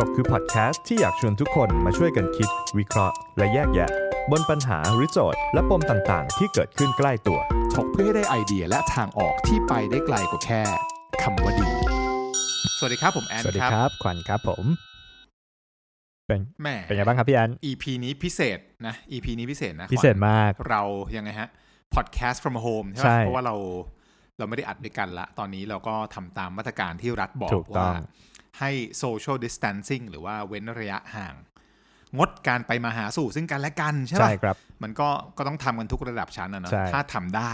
ถกคือพอดแคสต์ที่อยากชวนทุกคนมาช่วยกันคิด วิเคราะห์ และแยกแยะ บนปัญหาหรือโจทย์ และปมต่างๆ ที่เกิดขึ้นใกล้ตัว ถกเพื่อให้ได้ไอเดียและทางออกที่ไปได้ไกลกว่าแค่คำว่าดี สวัสดีครับผมแอนสวัสดีครับครับขวัญครับผม เป็นแหม่เป็นไงบ้างครับพี่แอน EP นี้พิเศษนะ EP นี้พิเศษนะพิเศษมากเรายังไงฮะ podcast from home ใช่ใช่ไหมเพราะว่าเราเราไม่ได้อัดด้วยกันละ ตอนนี้เราก็ทำตามมาตรการที่รัฐบอกถูกต้องว่า ให้ social distancing หรือว่าเว้นระยะห่าง งดการไปมาหาสู่ซึ่งกันและกันใช่ใช่ปะครับ มันก็ก็ต้องทำกันทุกระดับชั้นนะเนอะใช่ ถ้าทำได้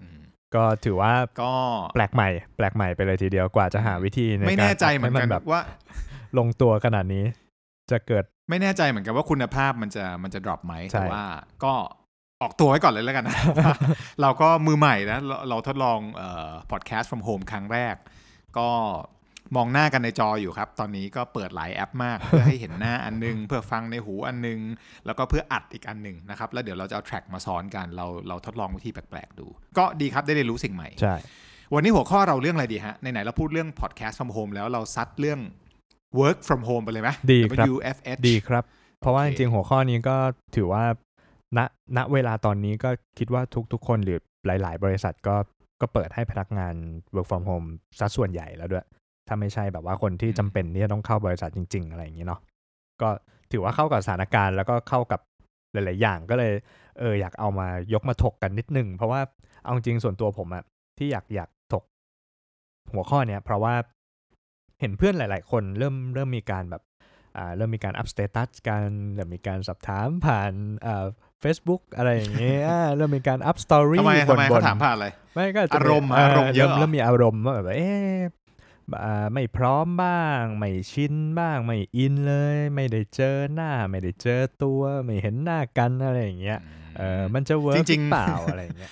อืมก็ถือว่าก็แปลกใหม่ แปลกใหม่ไปเลยทีเดียวกว่าจะหาวิธีในไม่การแน่ใจเหมือนกันให้แบบว่า ลงตัวขนาดนี้ จะเกิด ไม่แน่ใจเหมือนกันว่าคุณภาพมันจะมันจะ drop ไหมใช่ แต่ว่าก็ออกตัวไว้ก่อนเลยแล้วกันนะ ว่าเราก็มือใหม่นะเราเราทดลองเอ่อ podcast from home ครั้งแรก ก็ มองหน้ากันในจออยู่ครับ ตอนนี้ก็เปิดหลายแอปมาก เพื่อให้เห็นหน้าอันนึง เพื่อฟังในหูอันนึง แล้วก็เพื่ออัดอีกอันหนึ่งนะครับ แล้วเดี๋ยวเราจะเอา track มาซ้อนกัน เราเราทดลองวิธีแปลกๆดู ก็ดีครับได้เรียนรู้สิ่งใหม่ ใช่ วันนี้หัวข้อเราเรื่องอะไรดีฮะ ไหนๆเราพูดเรื่อง podcast from home แล้วเราซัดเรื่อง work from home ไปเลยไหมดีครับ WFH ดีครับ เพราะว่าโอจเคริงๆหัวข้อนี้ก็ถือว่าณณเวลาตอนนี้ก็คิดว่าทุกๆคนหรือหลาย ๆ บริษัทก็ก็เปิดให้พนักงาน work from home ซะส่วนใหญ่แล้วด้วย ถ้าไม่ใช่แบบว่าคนที่จำเป็นที่จะต้องเข้าบริษัทจริง ๆ อะไรอย่างนี้เนาะก็ถือว่าเข้ากับสถานการณ์แล้วก็เข้ากับหลาย ๆ อย่างก็เลยเอออยากเอามายกมาถกกันนิดนึง เพราะว่าเอาจริงส่วนตัวผมอะที่อยากอยากถก หัวข้อเนี้ยเพราะว่าเห็นเพื่อนหลาย ๆ คนเริ่มเริ่มมีการแบบอ่าเริ่มมีการอัปสเตตัสกันเริ่มมีการสอบถามผ่านอ่า Facebook อะไรอย่างเงี้ยเริ่มมีการอัพสตอรี่ทำไมบทำนไมบเขานถามผ่านอะไรไม่ก็จอารมณ์ป็นอารมณ์เยอะเหรอเริ่มมีอารมณ์ว่าแบบเอ๊ะอ่า ไม่พร้อมบ้าง ไม่ชินบ้าง ไม่อินเลย ไม่ได้เจอหน้า ไม่ได้เจอตัว ไม่เห็นหน้ากันอะไรอย่างเงี้ยเออมันจะเวิร์กจริงๆเปล่าอะไรอย่างเงี้ย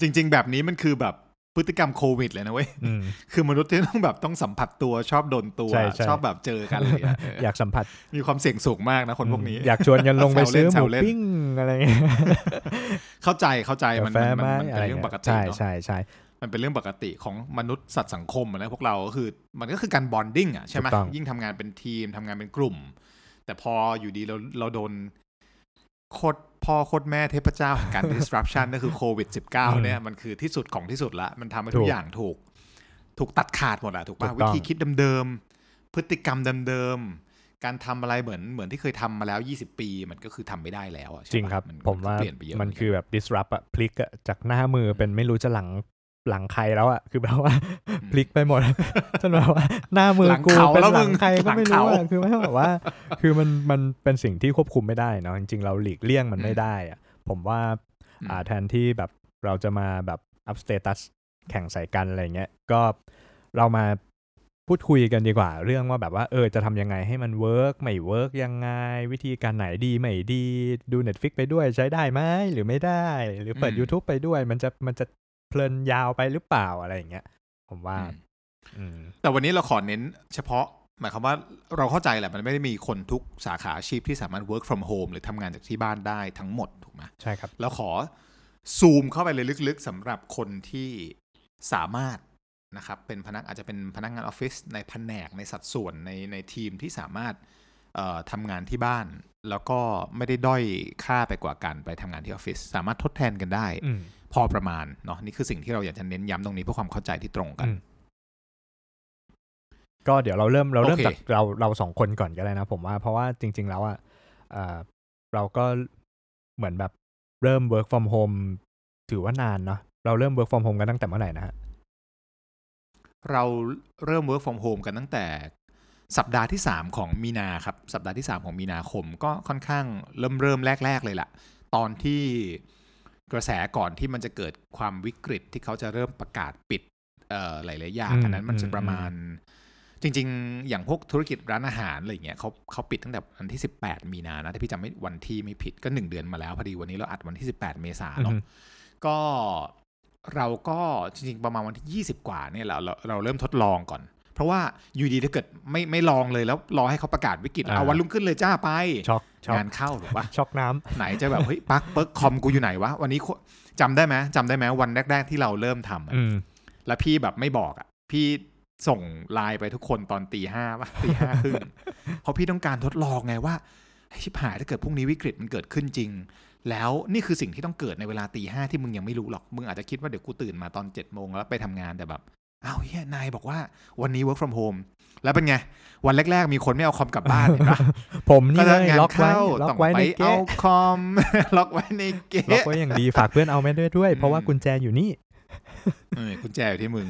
จริง ๆ แบบนี้มันคือแบบพฤติกรรมโควิดเลยนะเว้ยอืมคือมนุษย์ที่ต้องแบบต้องสัมผัสตัวชอบโดนตัวใช่ใช่ชอบแบบเจอกันเลยอะเอออยากสัมผัส มีความเสี่ยงสูงมากนะคนพวกนี้ อยากชวนกันลงไปแซวเล่นซื้อหมูแซวเล่นปิ้งอะไรเงี้ย เข้าใจเข้าใจมันกาแฟมันไหมมันอะเป็นไรเรื่องเงี้ปยกติใช่เนาะใช่ใช่ มันเป็นเรื่องปกติของมนุษย์สัตว์สังคมอะนะพวกเราก็คือมันก็คือการบอนดิ้งอะใช่ไหมถูกต้องยิ่งทำงานเป็นทีมทำงานเป็นกลุ่ม แต่พออยู่ดีเราเราโดนโคตรพ่อโคตรแม่เทพเจ้าของการ disruption ก็คือโควิด -19 เนี่ยมันคือที่สุดของที่สุดละ มันทำให้ทุกอย่างถูก ถูกตัดขาดหมดอะถูกป่ะวิธีคิดเดิมๆ พฤติกรรมเดิมๆ การทำอะไรเหมือนเหมือนที่เคยทำมาแล้ว 20 ปี มันก็คือทำไม่ได้แล้วอะใช่จริงปะครับนผมว่าเปลี่ยนไปเยอะมันเหคือแบบ disrupt อะพลิกอะจากหน้ามือเป็นไม่รู้จะหลัง หลังใครแล้วอะคือแบบว่า พลิกไปหมดจนแบบว่า หน้ามือหลังกูเขาเป็นแล้วหมึลังงใครก็ไม่หลัรู้งอะเขาคือไม่แบบว่า คือมันมันเป็นสิ่งที่ควบคุมไม่ได้เนาะจริงๆเราหลีกเลี่ยงมันไม่ได้อะผมว่าอ่าแทนที่แบบเราจะมาแบบ up status แข่งใส่กันอะไรเงี้ยก็เรามาพูดคุยกันดีกว่า เรื่องว่าแบบว่าเออจะทำยังไงให้มัน work ไม่ work ยังไง วิธีการไหนดีไม่ดี ดู Netflix ไปด้วยใช้ได้ไหมหรือไม่ได้ หรือเปิดอืม YouTube ไปด้วยมันจะมันจะ เพลินยาวไปหรือเปล่าอะไรอย่างเงี้ยผมว่าอืมอืมแต่วันนี้เราขอเน้นเฉพาะ หมายความว่าเราเข้าใจแหละมันไม่ได้มีคนทุกสาขาอาชีพที่สามารถ work from home หรือทำงานจากที่บ้านได้ทั้งหมดถูกไหมใช่ครับ แล้วขอซูมเข้าไปเลยลึกๆสำหรับคนที่สามารถนะครับเป็นพนักอาจจะเป็นพนักงานออฟฟิศในแผนกในสัดส่วนในในทีมที่สามารถเอ่อทำงานที่บ้าน แล้วก็ไม่ได้ด้อยค่าไปกว่ากันไปทำงานที่ออฟฟิศสามารถทดแทนกันได้อืมพอประมาณเนาะนี่คือสิ่งที่เราอยากจะเน้นย้ำตรงนี้เพื่อความเข้าใจที่ตรงกันอืมก็เดี๋ยวเราเริ่มเราเริ่มโอเคจากเราเราสองคนก่อนก็ได้นะ ผมว่าเพราะว่าจริง ๆ แล้วอะอ่าเราก็เหมือนแบบเริ่ม work from home ถือว่านานเนาะเราเริ่ม work from home กันตั้งแต่เมื่อไหร่นะฮะเราเริ่ม work from home กันตั้งแต่ สัปดาห์ที่ 3 ของมีนาครับสัปดาห์ที่ 3 ของมีนาคมก็ค่อนข้างเริ่มเริ่มแรก ๆ เลยล่ะ ตอนที่กระแสก่อนที่มันจะเกิดความวิกฤตที่เขาจะเริ่มประกาศปิดเอ่อหลายๆอย่างอืมอันนั้นมันจะอืมประมาณ จริง ๆ อย่างพวกธุรกิจร้านอาหารอะไรอย่างเงี้ยเขาเขาปิดตั้งแต่วันที่ 18 มีนานะถ้าพี่จำไม่วันที่ไม่ผิดก็ 1 เดือนมาแล้วพอดีวันนี้เราอัดวันที่ 18 เมษายนเนาะอือฮึก็เราก็จริงๆประมาณวันที่ 20 กว่าเนี่ยเราเราเราเริ่มทดลองก่อน เพราะว่าอยู่ดีถ้าเกิดไม่ไม่ลองเลยแล้วรอให้เขาประกาศวิกฤตอ่าเอาวันรุ่งขึ้นเลยจ้าไปช็อกช็อกงานเข้าหรือปะช็อกน้ำไหนจะแบบเฮ้ยปลั๊กเปิร์กคอมกูอยู่ไหนวะวันนี้โคจำได้ไหมจำได้ไหมวันแรก ๆ ที่เราเริ่มทำอะอืมแล้วพี่แบบไม่บอกอะ พี่ส่งไลน์ไปทุกคนตอนตีห้าป่ะตีห้าครึ่งเพราะพี่ต้องการทดลองไงว่าเฮ้ยชิบหายถ้าเกิดพรุ่งนี้วิกฤตมันเกิดขึ้นจริง แล้วนี่คือสิ่งที่ต้องเกิดในเวลาตีห้าที่มึงยังไม่รู้หรอก มึงอาจจะคิดว่าเดี๋ยวกูตื่นมาตอนเจ็ดโมงแล้วไปทำงานแต่แบบ อ้าวเฮียนายบอกว่าวันนี้ work from home แล้วเป็นไง วันแรก ๆ มีคนไม่เอาคอมกลับบ้านเห็นปะผมก็นี่เลจะยงานล็อกไว้เข้าล็อต้อกงไว้ไปในเอาเก๊ะคอมล็อกไว้ในเก๊ะล็อกไว้อย่างดีฝากเพื่อนเอาไม่ด้วยด้วย เพราะว่าอืมกุญแจอยู่นี่เออกุญแจอยู่ที่มึง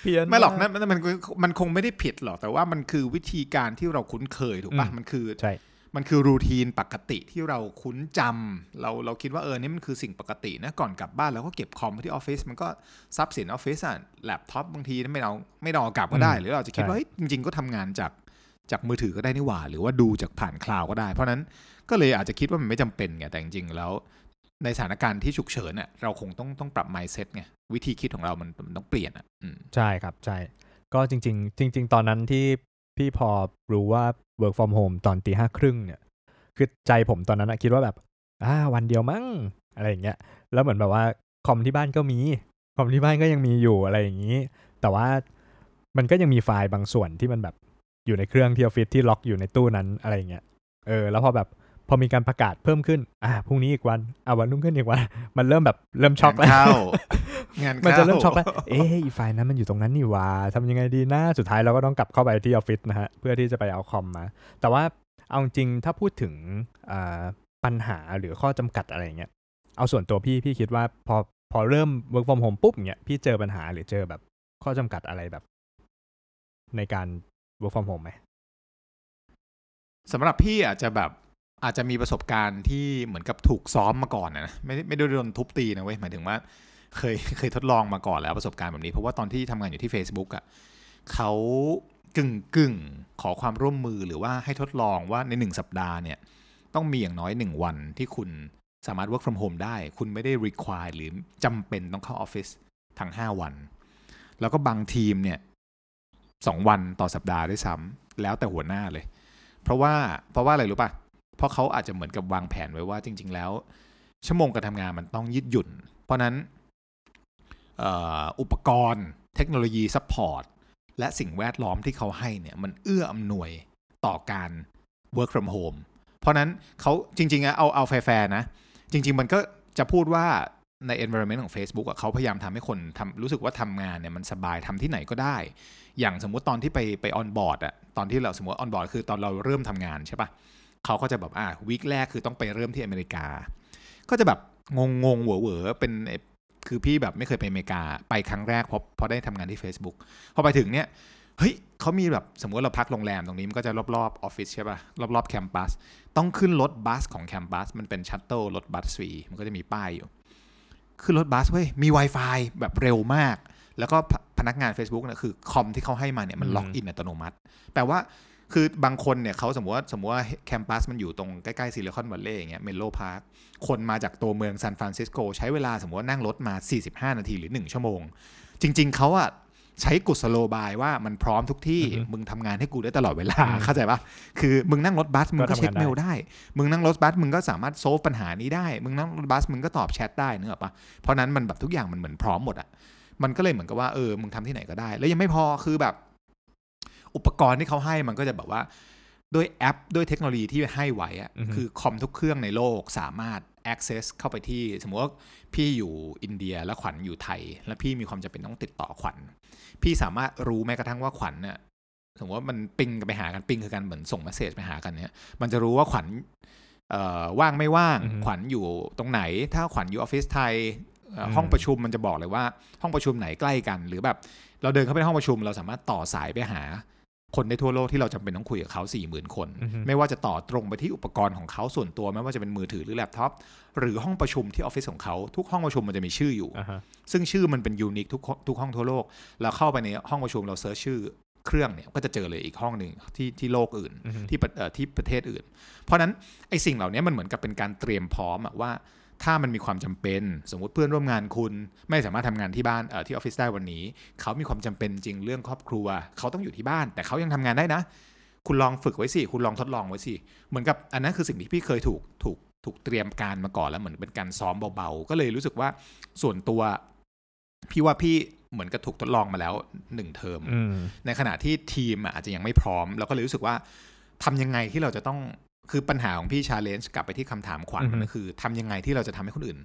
เพี้ยนไม่หรอกนะมันมันมันคงไม่ได้ผิดหรอกแต่ว่ามันคือวิธีการที่เราคุ้นเคยถูกปะอืมมันคือใช่ มันคือ routine ปกติที่เราคุ้นจำเราเราคิดว่าเออนี่มันคือสิ่งปกตินะก่อนกลับบ้านเราก็เก็บคอมไว้ที่ออฟฟิศมันก็ทรัพย์สินออฟฟิศอะแล็ปท็อปบางทีไม่เอาไม่เอากลับก็ได้ หรือเราจะคิดว่าเฮ้ยจริง ๆ ก็ทำงานจากจากมือถือก็ได้นี่หว่า หรือว่าดูจากผ่าน cloud ก็ได้ เพราะนั้นก็เลยอาจจะคิดว่ามันไม่จำเป็นไงแต่จริงๆแล้ว ในสถานการณ์ที่ฉุกเฉินเนี่ยเราคงต้องต้องปรับ mindset ไงวิธีคิดของเรามันมันต้องเปลี่ยนอะอืมใช่ครับใช่ก็จริง ๆ จริง ๆ ตอนนั้นที่พี่พอรู้ว่า work from home ตอนตีห้าครึ่งเนี่ยคือใจผมตอนนั้นอะคิดว่าแบบอ่าวันเดียวมั้งอะไรอย่างเงี้ยแล้วเหมือนแบบว่าคอมที่บ้านก็มีคอมที่บ้านก็ยังมีอยู่อะไรอย่างนี้ แต่ว่ามันก็ยังมีไฟล์บางส่วนที่มันแบบอยู่ในเครื่องที่ออฟฟิศที่ล็อกอยู่ในตู้นั้นอะไรอย่างเงี้ยเออแล้วพอแบบ พอมีการประกาศเพิ่มขึ้น อ่าพรุ่งนี้อีกวัน อ่าวันรุ่งขึ้นอีกวัน มันเริ่มแบบเริ่มช็อกแล้วงานเข้างานเข้ามันจะเริ่มช็อกแล้ว เอ๊ะอีไฟล์นั้นมันอยู่ตรงนั้นนี่หว่าทำยังไงดีนะสุดท้ายเราก็ต้องกลับเข้าไปที่ออฟฟิศนะฮะ เพื่อที่จะไปเอาคอมมา แต่ว่าเอาจริงถ้าพูดถึงอ่าปัญหาหรือข้อจำกัดอะไรอย่างเงี้ย เอาส่วนตัวพี่พี่คิดว่าพอพอเริ่ม work from home ปุ๊บเงี้ยพี่เจอปัญหาหรือเจอแบบข้อจำกัดอะไรแบบ ในการ work from home ไหมสำหรับพี่อาจจะแบบ อาจจะมีประสบการณ์ที่เหมือนกับถูกซ้อมมาก่อนนะไม่ไม่ได้โดนทุบตีนะเว้ยหมายถึงว่าเคยเคยทดลองมาก่อนแล้วประสบการณ์แบบนี้ เพราะว่าตอนที่ทำงานอยู่ที่ Facebook อะ่ะเขากึ่งกึ่งขอความร่วมมือหรือว่าให้ทดลองว่าในหนึ่งสัปดาห์เนี่ยต้องมีอย่างน้อยหนึ่งวันที่คุณสามารถ work from home ได้ คุณไม่ได้ require หรือจำเป็นต้องเข้าออฟฟิศทั้ง 5 วัน แล้วก็บางทีมเนี่ยสองวันต่อสัปดาห์ด้วยซ้ำแล้วแต่หัวหน้าเลย เพราะว่าเพราะว่าอะไรรู้ป่ะ เพราะเขาอาจจะเหมือนกับวางแผนไว้ว่าจริง ๆ แล้ว ชั่วโมงการทำงานมันต้องยืดหยุ่น เพราะนั้นอ,อุปกรณ์ เทคโนโลยี support และสิ่งแวดล้อมที่เขาให้เนี่ยมันเอื้ออำนวยต่อการ work from home เพราะนั้นเขาจริงๆอะเอาเอาแฟร์นะ จริง ๆ มันก็จะพูดว่าใน environment ของ Facebook อะเขาพยายามทำให้คนทำรู้สึกว่าทำงานเนี่ยมันสบายทำที่ไหนก็ได้ อย่างสมมุติตอนที่ไปไป onboard อะตอนที่เราสมมติ onboard คือตอนเราเริ่มทำงานใช่ปะ เขาก็จะแบบอ่า week แรกคือต้องไปเริ่มที่อเมริกา ก็จะแบบงงงๆเหวอเหวอๆเป็นไอ้คือพี่แบบไม่เคยไปอเมริกาไปครั้งแรกเพราะเพราะได้ทำงานที่ Facebook พอไปถึงเนี่ยเฮ้ยเขามีแบบสมมติเราพักโรงแรมตรงนี้มันก็จะรอบๆออฟฟิศใช่ป่ะรอบๆ campus ต้องขึ้นรถบัสของ campus มันเป็นชัตเต l ลรถบัสฟรีมันก็จะมีป้ายอยู่ขึ้นรถบัสเว้ยมี Wi-Fi แบบเร็วมาก แล้วก็พนักงาน Facebook เนี่ยคือคอมที่เขาให้มาเนี่ยมันอืม login อัตโนมัติ แปลว่า คือบางคนเนี่ยเขาสมมติว่าสมมติว่า campus มันอยู่ตรงใกล้ๆซิลิคอนวัลเลย์อย่างเงี้ยเมนโลพาร์คคนมาจากตัวเมืองซานฟรานซิสโกใช้เวลาสมมติว่านั่งรถมา 45 นาทีหรือ 1 ชั่วโมง จริง ๆเขาอะใช้กุศโลบายว่ามันพร้อมทุกที่อือฮึมึงทำงานให้กูได้ตลอดเวลาอืมเข้าใจปะคือมึงนั่งรถบัสมึงก็ก็ทำงานเช็คเมลได้ได้ มึงนั่งรถบัสมึงก็สามารถโซฟปัญหานี้ได้ มึงนั่งรถบัสมึงก็ตอบแชทได้เนกอะปะเพราะนั้นมันแบบทุกอย่างมันเหมือนพร้อมหมดอะมันก็เลยเหมือนกับว่าเออมึงทำที่ไหนก็ได้ แล้วยังไม่พอคือแบบ อุปกรณ์ที่เขาให้มันก็จะแบบว่าด้วยแอปด้วยเทคโนโลยีที่ให้ไว้อะอือฮึคือคอมทุกเครื่องในโลกสามารถ access เข้าไปที่ สมมติว่าพี่อยู่อินเดียแล้วขวัญอยู่ไทย แล้วพี่มีความจำเป็นต้องติดต่อขวัญ พี่สามารถรู้แม้กระทั่งว่าขวัญเนี่ยสมมติว่ามัน ping กันไปหากัน ping คือการเหมือนส่ง message ไปหากันเนี่ยมันจะรู้ว่าขวัญเอ่อว่างไม่ว่างอือฮึขวัญอยู่ตรงไหน ถ้าขวัญอยู่ออฟฟิศไทยเอ่ออืมห้องประชุมมันจะบอกเลยว่าห้องประชุมไหนใกล้กัน หรือแบบเราเดินเข้าไปในห้องประชุม เราสามารถต่อสายไปหา คนในทั่วโลกที่เราจำเป็นต้องคุยกับเขา4ี่หมื่นคนอือฮึไม่ว่าจะต่อตรงไปที่อุปกรณ์ของเขาส่วนตัว ไม่ว่าจะเป็นมือถือหรือแล็ปท็อปหรือห้องประชุมที่ออฟฟิศของเขาทุกห้องประชุมมันจะมีชื่ออยู่อ่าฮะซึ่งชื่อมันเป็นยูนิคทุกทุกห้องทั่วโลกเราเข้าไปในห้องประชุมเราเซิร์ชชื่อเครื่องเนี่ยก็จะเจอเลยอีกห้องหนึ่งที่ที่โลกอื่นอือฮึที่ประเอ่อที่ประเทศอื่น เพราะฉะนั้นไอ้สิ่งเหล่านี้มันเหมือนกับเป็นการเตรียมพร้อมอะว่า ถ้ามันมีความจำเป็น สมมุติเพื่อนร่วมงานคุณ ไม่สามารถทำงานที่บ้านเอ่อที่ออฟฟิศได้วันนี้ เขามีความจำเป็นจริงเรื่องครอบครัว เขาต้องอยู่ที่บ้าน แต่เขายังทำงานได้นะ คุณลองฝึกไว้สิคุณลองทดลองไว้สิเหมือนกับอันนั้นคือสิ่งที่พี่เคยถูกถูกถูกเตรียมการมาก่อนแล้วเหมือนเป็นการซ้อมเบาๆ ก็เลยรู้สึกว่าส่วนตัว พี่ว่าพี่เหมือนกับถูกทดลองมาแล้วหนึ่งเทอมอืมในขณะที่ทีมอะอาจจะยังไม่พร้อมเราก็เลยรู้สึกว่าทำยังไงที่เราจะต้อง คือปัญหาของพี่ challenge กลับไปที่คำถามขวัญอือฮึมันก็คือทำยังไงที่เราจะทำให้คนอื่น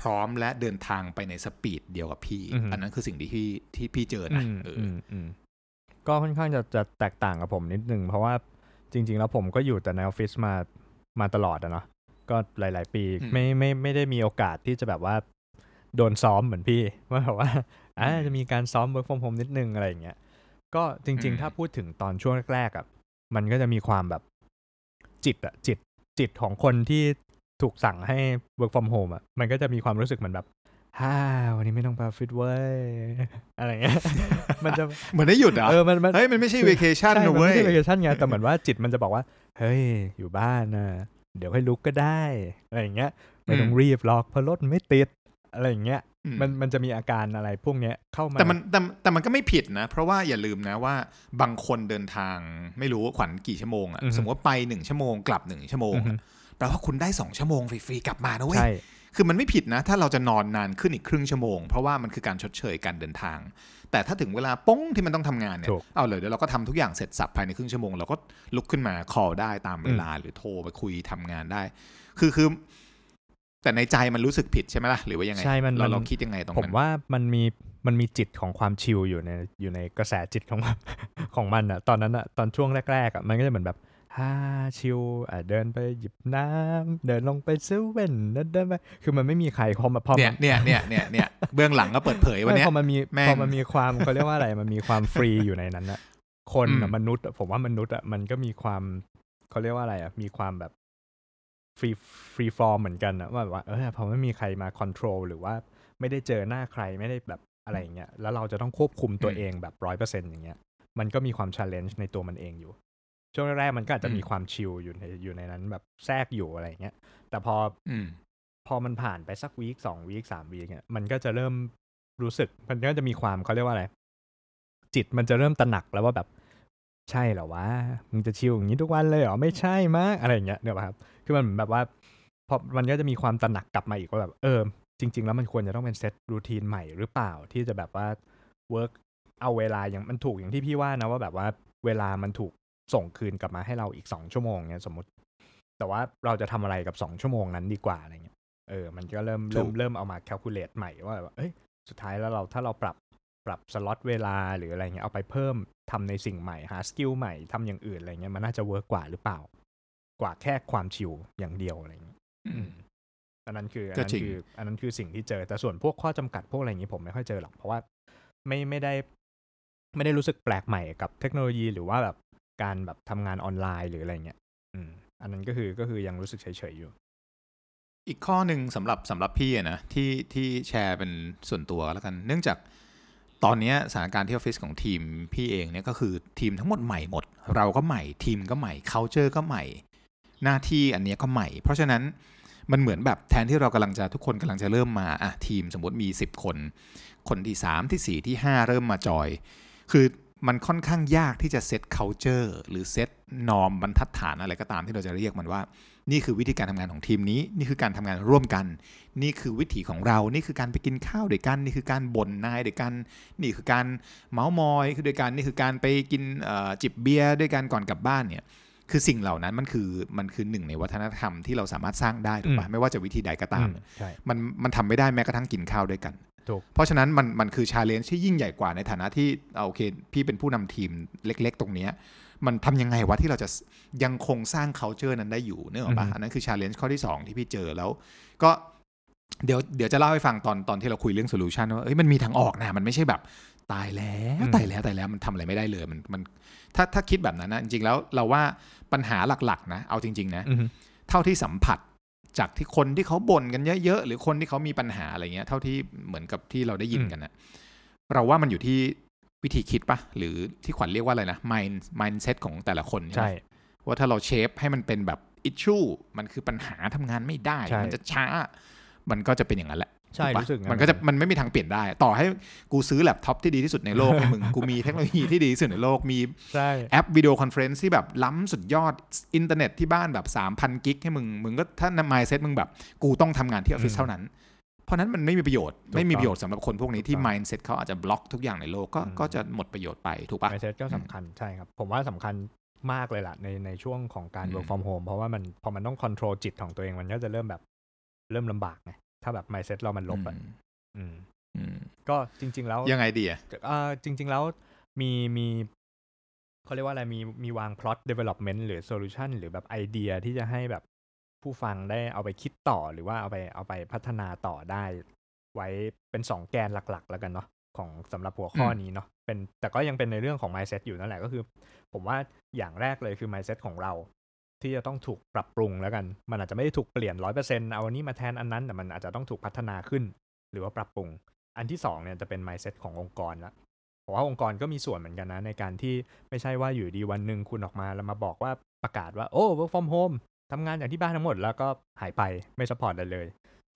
พร้อมและเดินทางไปใน speed เดียวกับพี่อือฮึอันนั้นคือสิ่งที่พี่ที่พี่เจออืนะมเออออืมอืมก็ค่อนข้างจะจะแตกต่างกับผมนิดนึง เพราะว่าจริง ๆ แล้วผมก็อยู่แต่ในออฟฟิศมามาตลอดอะเนาะก็หลาย ๆ ปีอืมไม่ไม่ไม่ได้มีโอกาสที่จะแบบว่าโดนซ้อมเหมือนพี่ว่าแบบว่าอ่าอืมจะมีการซ้อม work from home นิดนึงอะไรอย่างเงี้ยก็จริงอืมๆถ้าพูดถึงตอนช่วงแรกๆอะมันก็จะมีความแบบ จิตอะจิตจิตของคนที่ถูกสั่งให้ work from home อะมันก็จะมีความรู้สึกเหมือนแบบฮ่าวันนี้ไม่ต้องไปออฟฟิศเว้ย อะไรเงี้ยมันจะเหมือนได้หยุดเหรอเออมันมันเฮ้ยมันไม่ใช่เวเคชั่นใช่นะมันเว้ไม่ยใช่ vacation ไงแต่เหมือนว่าจิตมันจะบอกว่า เฮ้ย อยู่บ้านนะเดี๋ยวให้ลุกก็ได้ อะไรอย่างเงี้ยไม่ต้องอืมรีบหรอกเพราะรถมันไม่ติด อะไรอย่างเงี้ยอื มมันมันจะมีอาการอะไรพวกเนี้ยเข้ามาแต่มันแต่แต่มันก็ไม่ผิดนะ เพราะว่าอย่าลืมนะว่าบางคนเดินทางไม่รู้ขวัญกี่ชั่วโมงอะอือฮึสมมติว่าไปหนึ่งชั่วโมงกลับหนึ่งชั่วโมงอือฮึอะแปลว่าคุณได้สองชั่วโมงฟรีๆกลับมานะเว้ยใช่คือมันไม่ผิดนะ ถ้าเราจะนอนนานขึ้นอีกครึ่งชั่วโมง เพราะว่ามันคือการชดเชยการเดินทาง แต่ถ้าถึงเวลาป้งที่มันต้องทำงานเนี่ยถูกเอาเลยเดี๋ยวเราก็ทำทุกอย่างเสร็จสับภายในครึ่งชั่วโมงเราก็ลุกขึ้นมา call ได้ตามเวลาหรือโทรไปคุยทำงานได้ คือคือ แต่ในใจมันรู้สึกผิดใช่ไหมล่ะหรือว่ายังไงใช่มันเรามันเราคิดยังไงตรงผมนั้นว่ามันมีมันมีจิตของความชิลอยู่ในอยู่ในกระแสจิตของมันของมันอะตอนนั้นอะตอนช่วงแรกๆอะมันก็จะเหมือนแบบฮ่าชิลอะเดินไปหยิบน้ำเดินลงไปซื้อเว่นเดินเดินไปคือมันไม่มีใครพอมาพอเนี่ยมาเนี่ยเนี่ยเนี่ยเนี่ยเบื้องหลังก็เปิดเผยวันไม่เนี้ยพอมันมีแม่งพอมันมีความเขาเรียกว่าอะไรมันมีความฟรีอยู่ในนั้นนะคนอะอืมมนุษย์อะผมว่ามนุษย์อะมันก็มีความเขาเรียกว่าอะไรอะมีความแบบ free free form เหมือนกันอะว่าแบบว่าเออพอไม่มีใครมา control หรือว่าไม่ได้เจอหน้าใครไม่ได้แบบอะไรอย่างเงี้ยแล้วเราจะต้องควบคุมตัวเองแบบร้อยเปอร์เซ็นต์อย่างเงี้ยมันก็มีความช l เลนจ์ในตัวมันเองอยู่ ช่วงแรกๆมันก็อาจจะมีความชิลอยู่ในอยู่ในนั้นแบบแทรกอยู่อะไรอย่างเงี้ยแต่พออืมพอมันผ่านไปสัก week สอง week สาม week เนี่ยมันก็จะเริ่มรู้สึก มันก็จะมีความเขาเรียกว่าอะไรจิตมันจะเริ่มตระหนักแล้วว่าแบบ ใช่เหรอวะมึงจะชิลอย่างนี้ทุกวันเลยเหรอไม่ใช่มากอะไรอย่างเงี้ยเนี่ยป่ะครับ คือมันเหมือนแบบว่าพอมันก็จะมีความตระหนักกลับมาอีกว่าแบบเออจริง ๆ แล้วมันควรจะต้องเป็น set routine ใหม่หรือเปล่าที่จะแบบว่า work เอาเวลาอย่างมันถูกอย่างที่พี่ว่านะว่าแบบว่าเวลามันถูกส่งคืนกลับมาให้เราอีกสองชั่วโมงเนี่ยสมมติ แต่ว่าเราจะทำอะไรกับสองชั่วโมงนั้นดีกว่าอะไรเงี้ยเออมันก็เริ่มถูเริ่มเริ่มเอามา calculate ใหม่ว่าแบบเอ้ยสุดท้ายแล้วเราถ้าเราปรับปรับสล็อตเวลาหรืออะไรเงี้ยเอาไปเพิ่มทำในสิ่งใหม่หา skill ใหม่ทำอย่างอื่นอะไรเงี้ยมันน่าจะ work กว่าหรือเปล่า กว่าแค่ความชิลอย่างเดียวอะไรเงี้ยอืมอันนั้นคืออันก็นั้นจริงคือ อันนั้นคือสิ่งที่เจอแต่ส่วนพวกข้อจำกัดพวกอะไรอย่างนี้ผมไม่ค่อยเจอหรอกเพราะว่าไม่ไม่ได้ ไม่ได้รู้สึกแปลกใหม่กับเทคโนโลยีหรือว่าแบบการแบบทำงานออนไลน์หรืออะไรเงี้ยอืม อันนั้นก็คือก็คือยังรู้สึกเฉยๆอยู่ อีกข้อหนึ่งสำหรับสำหรับพี่อะนะที่ที่แชร์เป็นส่วนตัวแล้วกัน เนื่องจากตอนเนี้ยสถานการณ์ที่ออฟฟิศของทีมพี่เองเนี่ยก็คือทีมทั้งหมดใหม่หมด เราก็ใหม่ทีมก็ใหม่ culture ก็ใหม่ หน้าที่อันนี้ก็ใหม่ เพราะฉะนั้นมันเหมือนแบบแทนที่เรากำลังจะทุกคนกำลังจะเริ่มมาอะทีมสมมติมี 10 คน คนที่ 3 ที่ 4 ที่ 5 เริ่มมาจอย คือมันค่อนข้างยากที่จะเซต culture หรือเซตนอมบรรทัดฐานอะไรก็ตามที่เราจะเรียกมันว่า นี่คือวิธีการทำงานของทีมนี้ นี่คือการทำงานร่วมกัน นี่คือวิถีของเรา นี่คือการไปกินข้าวด้วยกัน นี่คือการบ่นนายด้วยกัน นี่คือการเมาส์มอยคือด้วยกัน นี่คือการไปกินจิบเบียร์ด้วยกันก่อนกลับบ้านเนี่ย คือสิ่งเหล่านั้นมันคือมันคือหนึ่งในวัฒนธรรมที่เราสามารถสร้างได้ถูกปะอืมไม่ว่าจะวิธีใดก็ตามอืใช่มันมันทำไม่ได้แม้กระทั่งกินข้าวด้วยกันถูกเพราะฉะนั้นมันมันคือ challenge ที่ยิ่งใหญ่กว่าในฐานะที่เอาโอเค พี่เป็นผู้นำทีมเล็ก ๆ ตรงเนี้ยมันทำยังไงวะที่เราจะยังคงสร้าง culture นั้นได้อยู่นึกออกปะอือฮึอันนั้นคือ challenge ข้อที่ 2 ที่พี่เจอแล้ว ก็เดี๋ยวเดี๋ยวจะเล่าให้ฟังตอนตอนที่เราคุยเรื่อง solution ว่าเอ้ยมันมีทางออกนะ มันไม่ใช่แบบตายแล้วตายแล้วตายแล้วมันทำอะไรไม่ได้เลย มันมัน ถ้าถ้าคิดแบบนั้นนะจริงๆแล้วเราว่าปัญหาหลักๆนะเอาจริงๆนะอือฮึเท่าที่สัมผัสจากที่คนที่เขาบ่นกันเยอะๆหรือคนที่เขามีปัญหาอะไรเงี้ย เท่าที่เหมือนกับที่เราได้ยินกันนะเราว่ามันอยู่ที่วิธีคิดปะหรือที่ขวัญเรียกว่าอะไรนะ mind mindset ของแต่ละคนใช่ใช่ไหมว่าถ้าเรา shape ให้มันเป็นแบบ issue มันคือปัญหาทำงานไม่ได้ใช่มันจะช้า มันก็จะเป็นอย่างนั้นแหละ ใช่ถูกปะรู้สึกงั้นมันก็จะมันไม่มีทางเปลี่ยนได้ ต่อให้กูซื้อแล็ปท็อปที่ดีที่สุดในโลกให้มึงกูมีเทคโนโลยีที่ดีที่สุดในโลกมีใช่แอป video conference ที่แบบล้ำสุดยอดอินเทอร์เน็ตที่บ้านแบบ3,000 gig ให้มึงมึงก็ถ้า mindset มึงแบบกูต้องทำงานที่ออฟฟิศอืมเท่านั้น เพราะนั้นมันไม่มีประโยชน์ถูกต้องไม่มีประโยชน์สำหรับคนพวกนี้ที่ถูกต้อง mindset เขาอาจจะบล็อกทุกอย่างในโลกก็อืมก็จะหมดประโยชน์ไปถูกปะ mindset ก็สำคัญใช่ครับผมว่าสำคัญมากเลยล่ะในในช่วงของการอืม work from home เพราะว่ามันพอมันต้อง control จิตของตัวเองมันก็จะเริ่มแบบเริ่มลำบากไง ถ้าแบบ mindset เรามันลบอะอืมอืมอืมก็จริง ๆ แล้วยังไงดีอะเอ่อจริง ๆ แล้วมีมีเขาเรียกว่าอะไรมีมีวาง plot development หรือ solution หรือแบบไอเดียที่จะให้แบบผู้ฟังได้เอาไปคิดต่อหรือว่าเอาไปเอาไปพัฒนาต่อได้ ไว้เป็นสองแกนหลัก ๆ แล้วกันเนาะของสำหรับหัวข้อนี้เนาะเป็นแต่ก็ยังเป็นในเรื่องของ mindset อยู่นั่นแหละก็คือ ผมว่าอย่างแรกเลยคือ mindset ของเรา ที่จะต้องถูกปรับปรุงแล้วกัน มันอาจจะไม่ได้ถูกเปลี่ยนร้อยเปอร์เซ็นต์เอาอันนี้มาแทนอันนั้นแต่มันอาจจะต้องถูกพัฒนาขึ้น หรือว่าปรับปรุง อันที่สองเนี่ยจะเป็น mindset ขององค์กรละผมว่าองค์กรก็มีส่วนเหมือนกันนะในการที่ไม่ใช่ว่าอยู่ดีวันหนึ่งคุณออกมาแล้วมาบอกว่าประกาศว่าโอ้ work from home ทำงานอย่างที่บ้านทั้งหมดแล้วก็หายไปไม่สปอร์ตอะไรเลย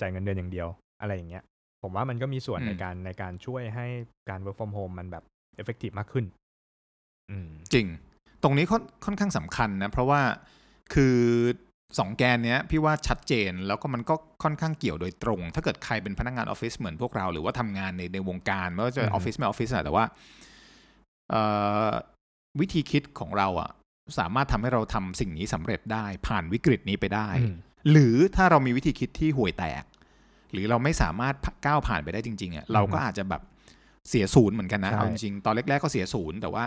จ่ายเงินเดือนอย่างเดียวอะไรอย่างเงี้ย ผมว่ามันก็มีส่วนอืมในการในการช่วยให้การ work from home มันแบบ effective มากขึ้นอืมจริง ตรงนี้ค่อนค่อนข้างสำคัญนะ เพราะว่า คือสองแกนเนี้ยพี่ว่าชัดเจนแล้วก็มันก็ค่อนข้างเกี่ยวโดยตรง ถ้าเกิดใครเป็นพนักงานออฟฟิศเหมือนพวกเรา หรือว่าทำงานในในวงการไม่ว่าจะออือฮึอฟฟิศไม่ออฟฟิศอะแต่ว่าเอ่อวิธีคิดของเราอะสามารถทำให้เราทำสิ่งนี้สำเร็จได้ ผ่านวิกฤตนี้ไปได้อืมหรือถ้าเรามีวิธีคิดที่ห่วยแตก หรือเราไม่สามารถก้าวผ่านไปได้จริงๆอะเราก็อาจจะแบบเสียศูนย์เหมือนกันนะใช่เอาจริงๆตอนแรกๆก็เสียศูนย์แต่ว่า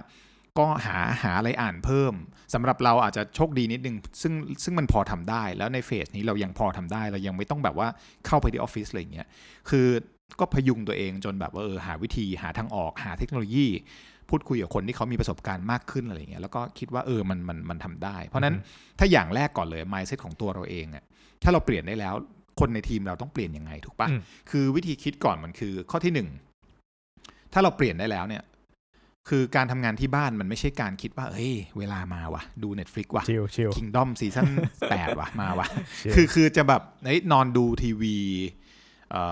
ก็หาหาอะไรอ่านเพิ่มสำหรับเราอาจจะโชคดีนิดนึงซึ่งซึ่งมันพอทำได้แล้วในเฟสนี้เรายังพอทำได้ เรายังไม่ต้องแบบว่าเข้าไปที่ออฟฟิศอะไรอย่างเงี้ยคือก็พยุงตัวเองจนแบบว่าเออหาวิธีหาทางออกหาเทคโนโลยี พูดคุยกับคนที่เขามีประสบการณ์มากขึ้นอะไรอย่างเงี้ยแล้วก็คิดว่าเออมันมันมันทำได้ เพราะฉะนั้นถ้าอย่างแรกก่อนเลย mindset ของตัวเราเองอะถ้าเราเปลี่ยนได้แล้วคนในทีมเราต้องเปลี่ยนยังไงถูกปะอืมคือวิธีคิดก่อนมันคือข้อที่หนึ่งถ้าเราเปลี่ยนได้แล้วเนี่ย คือการทำงานที่บ้านมันไม่ใช่การคิดว่า เฮ้ย เวลามาวะดู Netflix วะชิลชิล Kingdom ซีซั่นแปดวะมาวะชิลคือคือจะแบบเฮ้ยนอนดูทีวีเอ่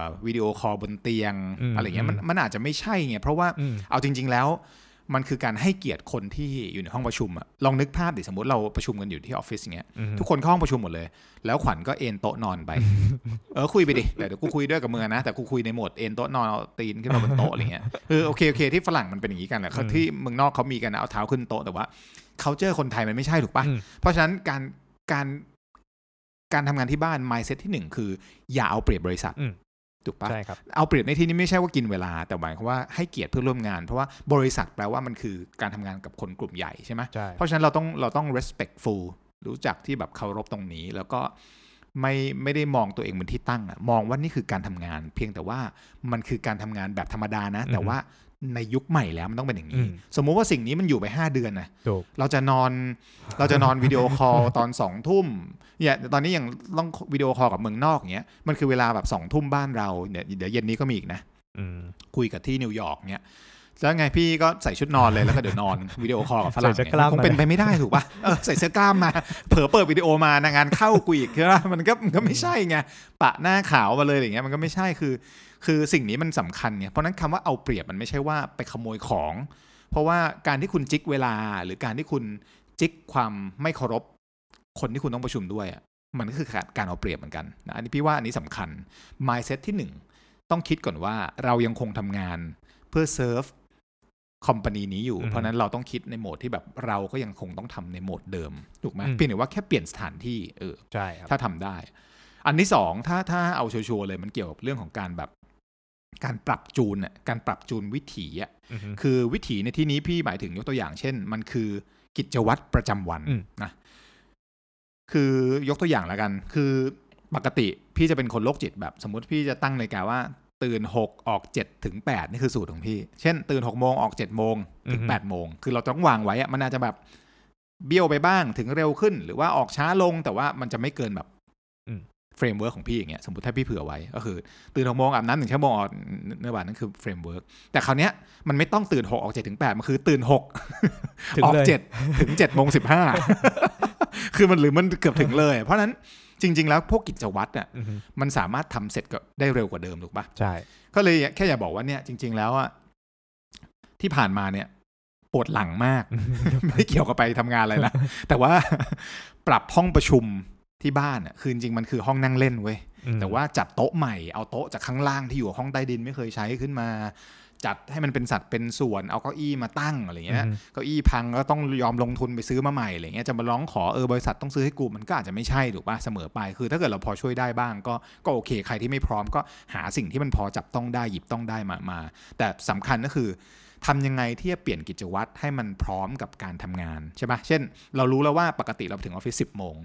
อวิดีโอคอลบนเตียงอืมอะไรเงี้ยมันอืมมันอาจจะไม่ใช่ไงเพราะว่าอืมเอาจริง ๆแล้ว มันคือการให้เกียรติคนที่อยู่ในห้องประชุมอะลองนึกภาพดิสมมติเราประชุมกันอยู่ที่ออฟฟิศอย่างเงี้ยอืมทุกคนเข้าห้องประชุมหมดเลย แล้วขวัญก็เอนโต๊ะนอนไป เออคุยไปดิเดี๋ยวเดี๋ยวกูคุยด้วยกับมือนะแต่กูคุยในโหมดเอนโต๊ะนอนเอาตีนขึ้นมาบนโต๊ะอะไรเงี้ยเออโอเคโอเคที่ฝรั่งมันเป็นอย่างนี้กันแหละเขาอืมที่เมืองนอกเขามีกันนะเอาเท้าขึ้นโต๊ะแต่ว่าเขาเจอคนไทยมันไม่ใช่ถูกปะอืมเพราะฉะนั้นการการการทำงานที่บ้าน mindset ที่หนึ่งคือ อย่าเอาเปรียบบริษัทอืม ถูกปะใช่ครับเอาเปรียบในที่นี้ไม่ใช่ว่ากินเวลา แต่หมายความว่าให้เกียรติเพื่อนร่วมงาน เพราะว่าบริษัทแปลว่ามันคือการทำงานกับคนกลุ่มใหญ่ใช่ไหมใช่เพราะฉะนั้นเราต้องเราต้อง respectful รู้จักที่แบบเคารพตรงนี้ แล้วก็ไม่ไม่ได้มองตัวเองเป็นที่ตั้งอะมองว่านี่คือการทำงาน เพียงแต่ว่ามันคือการทำงานแบบธรรมดานะ แต่ว่า ในยุคใหม่แล้วมันต้องเป็นอย่างนี้ สมมุติว่าสิ่งนี้มันอยู่ไป 5 เดือนนะถูกเราจะนอนเราจะนอนวิดีโอคอลตอนสองทุ่มเนี่ยตอนนี้ยังต้องวิดีโอคอลกับเมืองนอกอย่างเงี้ยมันคือเวลาแบบสองทุ่มบ้านเราเดี๋ยวเดี๋ยวเย็นนี้ก็มีอีกนะอืมคุยกับที่นิวยอร์กเนี่ยแล้วไงพี่ก็ใส่ชุดนอนเลยแล้วก็เดี๋ยวนอนวิดีโอคอลกับฝรั่งใส่เสื้อเนี่ยกล้ามคงเป็นไปไม่ได้ถูกป่ะเออใส่เสื้อกล้ามมา เผลอเปิดวิดีโอมานะงานเข้ากูอีกใช่ปะมันก็มันก็ไม่ใช่ไงปะหน้าขาวมาเลยอย่างเงี้ยมันก็ไม่ใช่คือ คือสิ่งนี้มันสำคัญเนี่ยเพราะฉะนั้นคำว่าเอาเปรียบมันไม่ใช่ว่าไปขโมยของ เพราะว่าการที่คุณจิกเวลาหรือการที่คุณจิกความไม่เคารพ คนที่คุณต้องประชุมด้วยอะมันก็คือการการเอาเปรียบเหมือนกันนะอันนี้พี่ว่าอันนี้สำคัญ mindset ที่หนึ่งต้องคิดก่อนว่าเรายังคงทำงานเพื่อเซิร์ฟคอมพานีนี้อยู่อือฮึเพราะฉะนั้นเราต้องคิดในโหมดที่แบบเราก็ยังคงต้องทำในโหมดเดิมถูกไหมอืมเพียงแต่ว่าแค่เปลี่ยนสถานที่เออใช่ครับถ้าทำได้ อันที่สองถ้าถ้าเอาชัวร์ๆเลยมันเกี่ยวกับเรื่องของการแบบ การปรับจูนอะการปรับจูนวิถีอะอือฮึคือวิถีในที่นี้พี่หมายถึงยกตัวอย่าง เช่น มันคือกิจวัตรประจำวันอืมนะคือยกตัวอย่างแล้วกัน คือปกติพี่จะเป็นคนโรคจิตแบบ สมมติพี่จะตั้งนาฬิกาว่า ตื่นหกออกเจ็ดถึงแปดนี่คือสูตรของพี่ เช่น ตื่นหกโมงออกเจ็ดโมงถึงอือฮึแปดโมงคือเราต้องวางไว้อะมันอาจจะแบบเบี้ยวไปบ้างถึงเร็วขึ้น หรือว่าออกช้าลงแต่ว่ามันจะไม่เกินแบบอืม framework ของพี่อย่างเงี้ยสมมติถ้าพี่เผื่อไว้ก็คือ ตื่นหกโมงอาบน้ำหนึ่งชั่วโมงออกเนื้อบานั่นคือ framework แต่คราวเนี้ยมันไม่ต้องตื่นหกออกเจ็ดถึงแปดมันคือตื่นหกถึงออกเลยเจ็ดถึงเจ็ดโมงสิบห้าคือมันหรือมันเกือบถึงเลย เพราะฉะนั้นจริง ๆ แล้วพวกกิจวัตรอะอือฮึมันสามารถทำเสร็จก็ได้เร็วกว่าเดิมถูกปะใช่ก็เลยแค่อยากบอกว่าเนี่ยจริง ๆ แล้วอะที่ผ่านมาเนี่ยปวดหลังมาก ไม่ได้เกี่ยวกับไปทำงานอะไรนะแต่ว่าปรับห้องประชุม ที่บ้านอะคือจริงๆมันคือห้องนั่งเล่นเว้ยอืมแต่ว่าจัดโต๊ะใหม่เอาโต๊ะจากข้างล่างที่อยู่ห้องใต้ดินไม่เคยใช้ขึ้นมา จัดให้มันเป็นสัดเป็นส่วนเอาเก้าอี้มาตั้งอะไรเงี้ยอืมเก้าอี้พังก็ต้องยอมลงทุนไปซื้อมาใหม่อะไรเงี้ยจะมาร้องขอเออบริษัทต้องซื้อให้กูมันก็อาจจะไม่ใช่ถูกป่ะเสมอไปคือ ถ้าเกิดเราพอช่วยได้บ้าง ก็ก็โอเค ใครที่ไม่พร้อมก็หาสิ่งที่มันพอจับต้องได้หยิบต้องได้มามา แต่สำคัญก็คือทำยังไงที่จะเปลี่ยนกิจวัตรให้มันพร้อมกับการทำงานใช่ปะเช่น เรารู้แล้วว่าปกติเราถึงออฟฟิศสิบโมง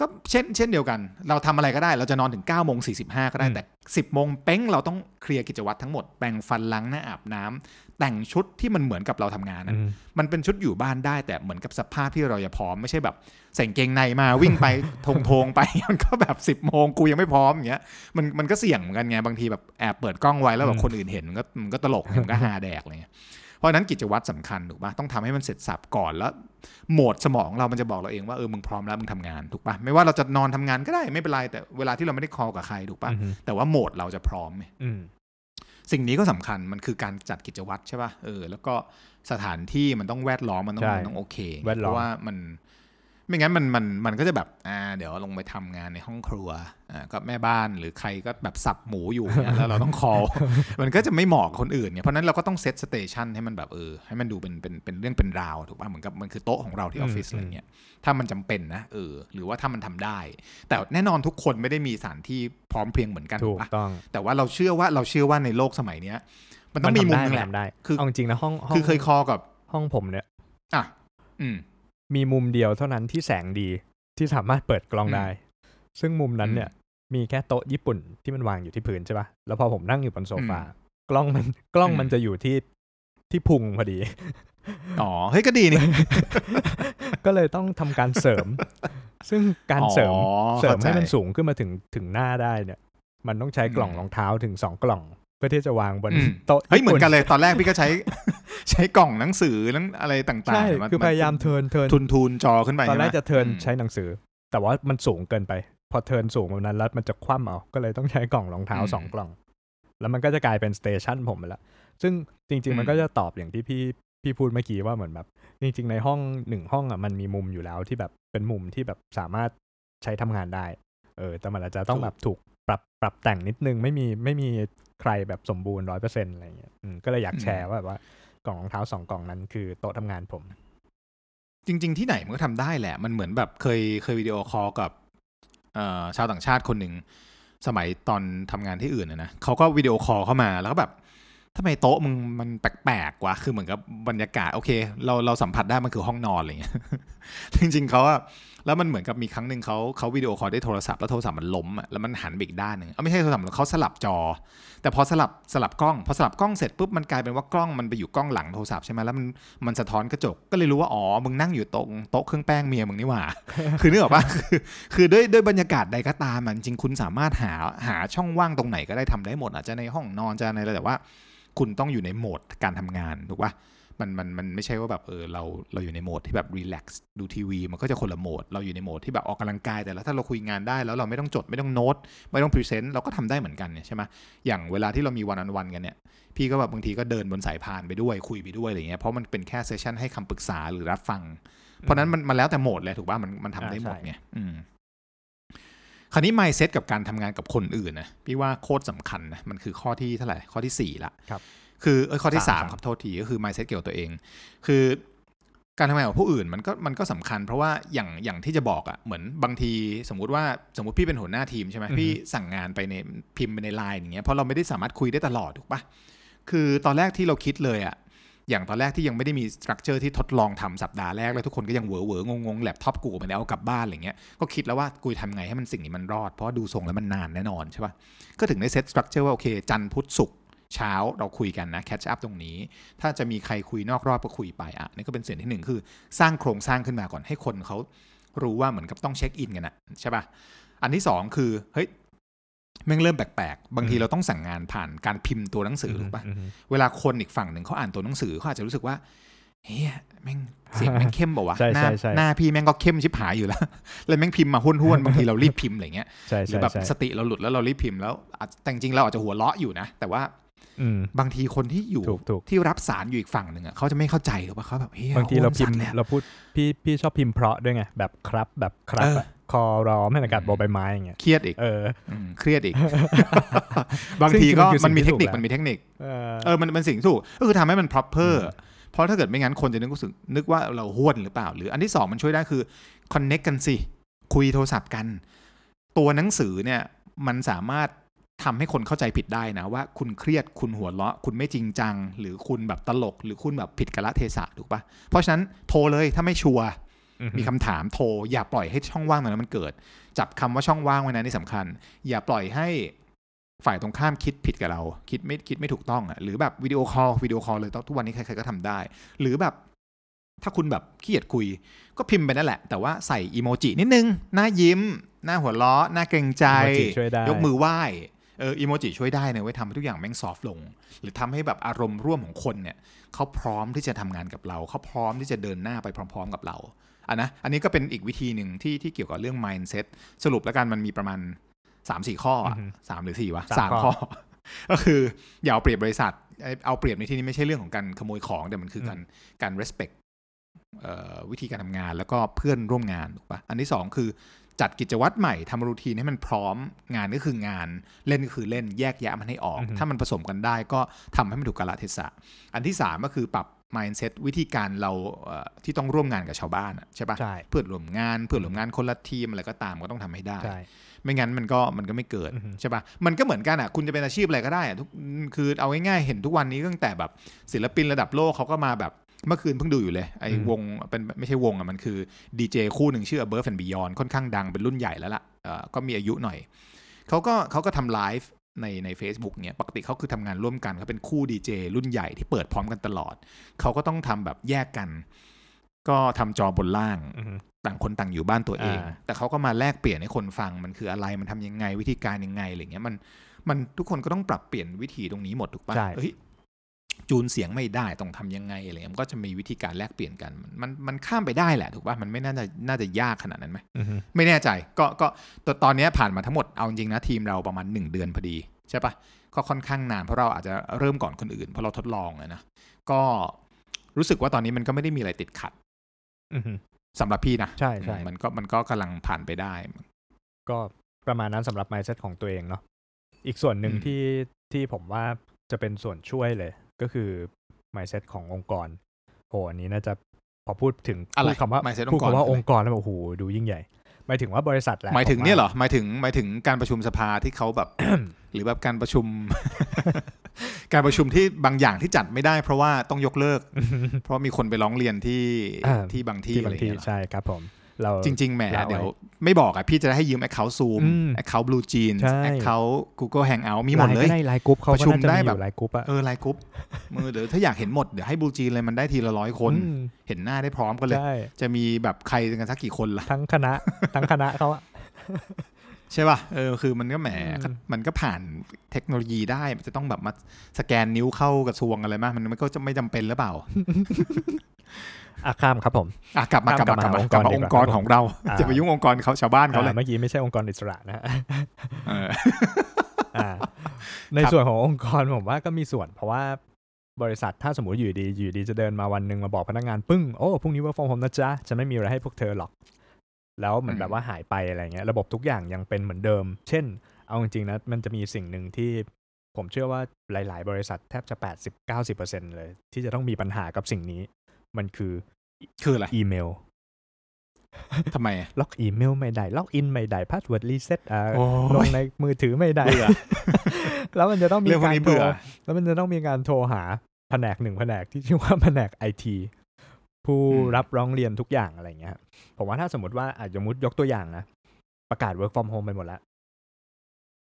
ก็เช่นเช่นเดียวกัน เราทำอะไรก็ได้ เราจะนอนถึง9ก้าโมงสีก็ได้อืมแต่ 10บโมงเป้งเราต้องเคลียร์กิจวัตรทั้งหมดแปรงฟันล้างหน้าอาบน้ำแต่งชุดที่มันเหมือนกับเราทำงานอืนะมมันเป็นชุดอยู่บ้านได้แต่เหมือนกับสภาพที่เราจะพร้อมไม่ใช่แบบใส่กางเกงในมาวิ่งไปทงทงๆไปมันก็แบบ10บโมงกูยังไม่พร้อมอย่างเงี้ยมันมันก็เสี่ยงเหมือนกันไงบางทีแบบแอบเปิดกล้องไว้แล้วแบบคนอื่นเห็นมันก็มันก็ตลกมันก็ฮาแดกอะไรเงี้ยเพ ราะฉะนั้นกิจวัตรสำคัญถูกปะต้องทำให้มันเสร็จสับก่อนแล้วโหมดสมองเรามันจะบอกเราเองว่าเออมึงพร้อมแล้วมึงทำงานถูกปะไม่ว่าเราจะนอนทำงานก็ได้ไม่เป็นไรแต่เวลาที่เราไม่ได้คอลกับใครถูกปะอืมแต่ว่าโหมดเราจะพร้อมไงอืมสิ่งนี้ก็สำคัญมันคือการจัดกิจวัตรใช่ปะเออแล้วก็สถานที่มันต้องแวดล้อมมันต้องใช่มันต้องโอเคแวดล้อมเพราะว่ามัน ไม่งั้นมันมันมันก็จะแบบอ่าเดี๋ยวลงไปทำงานในห้องครัวอ่าก็แม่บ้านหรือใครก็แบบสับหมูอยู่เนี่ยแล้วเราต้องคอลมันก็จะไม่เหมาะกับคนอื่นเนี่ยเพราะฉะนั้นเราก็ต้องเซตสเตชันให้มันแบบเออให้มันดูเป็นเป็นเป็นเรื่องเป็นราวถูกป่ะเหมือนกับมันคือโต๊ะของเราที่ออฟฟิศอืมอะไรเงี้ยถ้ามันจำเป็นนะเออหรือว่าถ้ามันทำได้ แต่แน่นอนทุกคนไม่ได้มีสถานที่พร้อมเพรียงเหมือนกันถูถูกกป่ะต้อง แต่ว่าเราเชื่อว่าเราเชื่อว่าในโลกสมัยเนี้ย มันต้องมีมุมหนึงแหละทำได้คือเอาจริงๆนะห้องห้งคือเคยคอกับห้องผมเนี่ยอะอืม มีมุมเดียวเท่านั้นที่แสงดีที่สามารถเปิดกล้องอืมได้ ซึ่งมุมนั้นอืมเนี่ย มีแค่โต๊ะญี่ปุ่นที่มันวางอยู่ที่พื้นใช่ปะแล้วพอผมนั่งอยู่บนโซฟากล้องมันกล้องอืมมันจะอยู่ที่ที่พุงพอดี อ๋อ เฮ้ยก็ดีนี่ ก็เลยต้องทำการเสริม ซึ่งการเสริมอ๋อเสริมให้มันเข้าใจสูงขึ้นมาถึงถึงหน้าได้เนี่ย มันต้องใช้กล่องอืมรองเท้าถึงสองกล่อง เพื่อที่จะวางบนอืมโต๊ะเฮ้ยเหมือนกันญี่เลยตอนแรกพี่ก็ใช้ใช้กล่องหนังสือนั่นอะไรต่างปุ่นใช่ๆนคือพยายามเทิร์นเทิร์นทุนทุนจอขึ้นไปตอนแรกใช่ไหมจะเทิร์นอืมใช้หนังสือ แต่ว่ามันสูงเกินไป พอเทิร์นสูงแบบนั้นแล้วมันจะคว่ำเอาก็เลยต้องใช้กล่องรองเท้าอืมสองกล่อง แล้วมันก็จะกลายเป็นสเตชันผมไปแล้วซึ่งจริง ๆ มันอืมก็จะตอบอย่างที่พี่พี่พูดเมื่อกี้ว่าเหมือนแบบ จริง ๆ ในห้องหนึ่งห้องอะมันมีมุมอยู่แล้วที่แบบเป็นมุมที่แบบสามารถใช้ทำงานได้ เออแต่มันอาจจะต้องแบบถูกปรับปรับแต่งนิดนึงไม่มีไม่มี ใครแบบสมบูรณ์ร้อยเปอร์เซ็นต์อะไรเงี้ยอืมก็เลยอยากแชร์ว่าแบบว่ากล่องรองเท้าสองกล่องนั้นคือโต๊ะทำงานผม จริง ๆ ที่ไหนมันก็ทำได้แหละ มันเหมือนแบบเคยเคย video call กับเอ่อชาวต่างชาติคนหนึ่งสมัยตอนทำงานที่อื่นนะนะเขาก็ video call เข้ามาแล้วก็แบบ ทำไมโต๊ะมึงมันแปลกๆวะคือเหมือนกับบรรยากาศโอเค เราเราสัมผัสได้มันคือห้องนอนอะไรเงี้ยจริงๆเขาอะแล้วมันเหมือนกับมีครั้งหนึ่งเขาเขา video call ได้โทรศัพท์แล้วโทรศัพท์มันล้มอะแล้วมันหันไปอีกด้านหนึ่งเอาไม่ใช่โทรศัพท์เขาสลับจอ แต่พอสลับสลับกล้อง พอสลับกล้องเสร็จปุ๊บมันกลายเป็นว่ากล้องมันไปอยู่กล้องหลังโทรศัพท์ใช่ไหมแล้วมันมันสะท้อนกระจกก็เลยรู้ว่าอ๋อมึงนั่งอยู่ตรงโต๊ะเครื่องแป้งเมียมึงนี่หว่า คือนึกออกปะคือคือด้วยด้วยบรรยากาศใดก็ตามอะจริงคุณสามารถหาหาช่องว่างตรงไหนก็ได้ทำได้หมดอาจจะในห้องนอนจะในอะไรแต่ว่า คุณต้องอยู่ในโหมดการทำงานถูกปะมันมันมันไม่ใช่ว่าแบบเออเราเราอยู่ในโหมดที่แบบ relax ดูทีวี มันก็จะคนละโหมด เราอยู่ในโหมดที่แบบออกกำลังกาย แต่แล้วถ้าเราคุยงานได้แล้วเราไม่ต้องจดไม่ต้องโน้ตไม่ต้อง present เราก็ทำได้เหมือนกันเนี่ยใช่ไหมอย่างเวลาที่เรามี one on one กันเนี่ยพี่ก็แบบบางทีก็เดินบนสายพานไปด้วยคุยไปด้วยอะไรเงี้ยเพราะมันเป็นแค่ session ให้คำปรึกษาหรือรับฟัง เพราะนั้นมันมันแล้วแต่โหมดเลยถูกป่ะมันมันทำได้หมดไงอืม คราวนี้ mindset กับการทำงานกับคนอื่นนะพี่ว่าโคตรสำคัญนะมันคือข้อที่เท่าไหร่ข้อที่สี่ละครับคือเอยข้อที่สาสามมครับครับโทษทีก็คือ mindset เกี่ยวกับตัวเอง คือการทำงานกับผู้อื่นมันก็มันก็สำคัญ เพราะว่าอย่างอย่างที่จะบอกอะ่ะเหมือนบางทีสมมุติว่าสมมติพี่เป็นหัวหน้าทีมใช่ไหมพี่สั่งงานไปในพิมพ์ไปในไลน์อย่างเงี้ยเพราะเราไม่ได้สามารถคุยได้ตลอดถูกปะคือตอนแรกที่เราคิดเลยอะ่ะ อย่างตอนแรกที่ยังไม่ได้มี structure ที่ทดลองทำสัปดาห์แรกแล้วทุกคนก็ยังเหวอเหวงงงแล็ปท็อปกูไม่ได้เอากลับบ้านอะไรเงี้ยก็คิดแล้วว่ากูจะทำไงให้มันสิ่งนี้มันรอด เพราะดูทรงแล้วมันนานแน่นอนใช่ปะก็ถึงได้ set structure ว่าโอเคจันทร์พุธศุกร์เช้าเราคุยกันนะ catch up ตรงนี้ ถ้าจะมีใครคุยนอกรอบก็คุยไปอะนี่ก็เป็นส่วนที่หนึ่งคือ สร้างโครงสร้างขึ้นมาก่อนให้คนเขารู้ว่าเหมือนกับต้อง check in กันนะใช่ปะอันที่สองคือเฮ้ย แม่งเริ่มแปลกๆ บางทีเราต้องสั่งงานผ่านการพิมพ์ตัวหนังสือถูกปะเวลาคนอีกฝั่งหนึ่งเขาอ่านตัวหนังสือเขาอาจจะรู้สึกว่าเฮ้ยแม่งเสียงแม่งเข้มเปล่าวะใช่หน้าใช่ใช่หน้าพี่แม่งก็เข้มชิบหายอยู่แล้ว แล้วแม่งพิมพ์มาห้วนๆบางทีเรารีบพิมพ์อะไรเงี้ยใช่หรือใช่แบบใช่สติเราหลุดแล้วเรารีบพิมพ์แล้วอาจแต่จริงๆเราอาจจะหัวเราะอยู่นะ แต่ว่าอืมบางทีคนที่อยู่ถูกถูกที่รับสารอยู่อีกฝั่งหนึ่งอะเขาจะไม่เข้าใจหรือว่าเขาแบบเฮ้ยบางทีเราพิมพ์โคตสั่นเลยอะเราพูดพี่พี่ชอบพิมพ์เพราะด้วยไงแบบครับแบบครับเอออะ คอร้อมให้อากาศบอใบไม้อย่างเงี้ยเครียดอีกเอออืมเครียดอีก บางทีก็ซึ่งมันคือมันมีสิ่เทงคที่นิคถูกมันมีเทคนิคเออเออมันมันสิ่งที่ถูกก็คือทำให้มัน proper เพราะถ้าเกิดไม่งั้นคนจะนึกรู้สึกนึกว่าเราห้วนหรือเปล่า หรืออันที่สองมันช่วยได้คือ connect กันสิ คุยโทรศัพท์กัน ตัวหนังสือเนี่ยมันสามารถทำให้คนเข้าใจผิดได้นะว่าคุณเครียดคุณหัวเราะ คุณไม่จริงจัง หรือคุณแบบตลก หรือคุณแบบผิดกาลเทศะถูกปะเพราะฉะนั้นโทรเลยถ้าไม่ sure มีคำถามโทร อย่าปล่อยให้ช่องว่างตรงนั้นมันเกิด จับคำว่าช่องว่างไว้นะนี่สำคัญ อย่าปล่อยให้ฝ่ายตรงข้ามคิดผิดกับเรา คิดไม่คิดไม่ถูกต้องอะหรือแบบ video call video call เลยทุกวันนี้ใครๆก็ทำได้ หรือแบบถ้าคุณแบบขี้เกียจคุย ก็พิมพ์ไปนั่นแหละ แต่ว่าใส่อีโมจินิดนึง หน้ายิ้ม หน้าหัวเราะหน้าเกรงใจอีโมจิช่วยได้ยกมือไหว้เอออีโมจิช่วยได้นะไว้ยทำให้ทุกอย่างแม่งซอฟลง หรือทำให้แบบอารมณ์ร่วมของคนเนี่ยเขาพร้อมที่จะทำงานกับเรา เขาพร้อมที่จะเดินหน้าไปพร้อม ๆ กับเรา อะนะอันนี้ก็เป็นอีกวิธีหนึ่งที่ที่เกี่ยวกับเรื่อง mindset สรุปแล้วกันมันมีประมาณ3ามสี่ข้ออะอือฮึสามหรือสี่วะสามสามข้อข้อ ก็คืออย่าเอาเปรียบบริษัทไอ้เอาเปรียบในที่นี้ไม่ใช่เรื่องของการขโมยของ แต่มันคือการการ respect เอ่อวิธีการทำงานแล้วก็เพื่อนร่วมงานถูกปะอันที่สองคือจัดกิจวัตรใหม่ทำรูทีนให้มันพร้อมงานก็คืองานเล่นก็คือเล่นแยกแยะมันให้ออกอือฮึถ้ามันผสมกันได้ก็ทำให้มันถูกกาลเทศะ อันที่สามก็คือปรับ mindset วิธีการเราเอ่อที่ต้องร่วมงานกับชาวบ้านอะใช่ปะใช่เพื่อนร่วมงานเพื่อนร่วมงานคนละทีมอะไรก็ตามก็ต้องทำให้ได้ใช่ไม่งั้นมันก็มันก็ไม่เกิดอือฮึใช่ปะมันก็เหมือนกันอะคุณจะเป็นอาชีพอะไรก็ได้อะทุกคือเอาง่ายๆเห็นทุกวันนี้ตั้งแต่แบบศิลปินระดับโลกเขาก็มาแบบเมื่อคืนเพิ่งดูอยู่เลย ไอ้อืมวงเป็นไม่ใช่วงอะมันคือดีเจคู่หนึ่งชื่อ Above and Beyond ค่อนข้างดังเป็นรุ่นใหญ่แล้วล่ะเอ่อก็มีอายุหน่อยเขาก็เขาก็ทำไลฟ์ ในใน Facebook เนี่ยปกติเขาคือทำงานร่วมกันเขาเป็นคู่ดีเจรุ่นใหญ่ที่เปิดพร้อมกันตลอด เขาก็ต้องทำแบบแยกกัน ก็ทำจอบนล่างอือฮึต่างคนต่างอยู่บ้านตัวเองอ่าแต่เขาก็มาแลกเปลี่ยนให้คนฟังมันคืออะไรมันทำยังไงวิธีการยังไงอะไรเงี้ยมันมันทุกคนก็ต้องปรับเปลี่ยนวิธีตรงนี้หมดถูกปะใช่เฮ้ย จูนเสียงไม่ได้ต้องทำยังไงอะไรเงี้ยมันก็จะมีวิธีการแลกเปลี่ยนกัน มันมันข้ามไปได้แหละถูกปะมันไม่น่าจะน่าจะยากขนาดนั้นไหมอือฮึไม่แน่ใจก็ก็ตตอนเนี้ยผ่านมาทั้งหมดเอาจริงนะทีมเราประมาณหนึ่งเดือนพอดีใช่ปะก็ค่อนข้างนานเพราะเราอาจจะเริ่มก่อนคนอื่นเพราะเราทดลองอะนะก็รู้สึกว่าตอนนี้มันก็ไม่ได้มีอะไรติดขัดอือฮึสำหรับพี่นะใช่ใช่มันก็มันก็กำลังผ่านไปได้ ก็ประมาณนั้นสำหรับ mindset ของตัวเองเนาะอีกส่วนหนึ่งอืมที่ที่ผมว่าจะเป็นส่วนช่วยเลย ก็คือ mindset ขององค์กรโหอันนี้น่าจะพอพูดถึงอะไรพูดคำว่า mindset พูดองค์กรคำว่าคืออะไรองค์กรแล้วแบบโอ้โหดูยิ่งใหญ่หมายถึงว่าบริษัทแหละหมายถึงผว่เนี่ยเหรอหมายถึงหมายถึงการประชุมสภาที่เขาแบบ หรือแบบการประชุม การประชุมที่บางอย่างที่จัดไม่ได้ เพราะว่าต้องยกเลิก เพราะมีคนไปร้องเรียนที่อ่าที่บางที่ที่อะบาไรงที่เงี้ยเหรอใช่ครับผม เราจริง ๆแหมเราไว้เดี๋ยวไม่บอกอะพี่จะได้ให้ยืม Account Zoom อืม Account Blue Jeans ใช่ Account Google Hangout มีหมดไลน์เลก็ยได้ไลน์กรุ๊ปเขาประชุก็มน่าจะได้มีอแบบยู่ไลน์กรุ๊ปอะเออไลน์กรุ๊ปมือเดี๋ยวถ้าอยากเห็นหมด เดี๋ยวให้ Blue Jeans เลยมันได้ทีละร้อยคนอืมเห็นหน้าได้พร้อมกันเลยใช่จะมีแบบใครกันสักกี่คนล่ะทั้งคณะทั้งคณะเขาอะใช่ป่ะ เออ คือมันก็แหมอืมมันก็ผ่านเทคโนโลยีได้ มันจะต้องแบบมาสแกนนิ้วเข้ากระทรวงอะไรมาก มันก็จะไม่จำเป็นหรือเปล่า อะข้ามครับผมอะกลับมากลับมากลับมากลับมาององค์ค์กกรรดีกว่าของเราอ่าจะไปยุ่งองค์กรเขาชาวบ้านเขาเลยอ่าเมื่อกี้ไม่ใช่องค์กรอิสระนะฮะเอออ่าในครับส่วนขององค์กรผมว่าก็มีส่วน เพราะว่าบริษัทถ้าสมมติอยู่ดีอยู่ดีจะเดินมาวันหนึ่งมาบอกพนักงานปึ้งโอ้พรุ่งนี้ work from home นะจ๊ะจะไม่มีอะไรให้พวกเธอหรอก แล้วเหมือนแบบว่าหายไปอะไรเงี้ย ระบบทุกอย่างยังเป็นเหมือนเดิม เช่น เอาจริงๆนะมันจะมีสิ่งหนึ่งที่ผมเชื่อว่าหลาย ๆ บริษัทแทบจะ 80-90%เลย ที่จะต้องมีปัญหากับสิ่งนี้ มันคือคืออะไรอีเมลทำไมอะล็อกอีเมลไม่ได้ login ไม่ได้ password reset อ่าโอ้ยลงในมือถือไม่ได้เบื่อแล้วมันจะต้องมีเรื่องพวกการนี้โทรเบื่อแล้วมันจะต้องมีการโทรหาแผนกหนึ่งแผนกที่ชื่อว่าแผนกไอทีผู้รับร้องเรียนทุกอย่างอะไรเงี้ยครับผมว่าถ้าสมมติว่าอาจจะสมมุติยกตัวอย่างนะ ประกาศ work from home ไปหมดแล้ว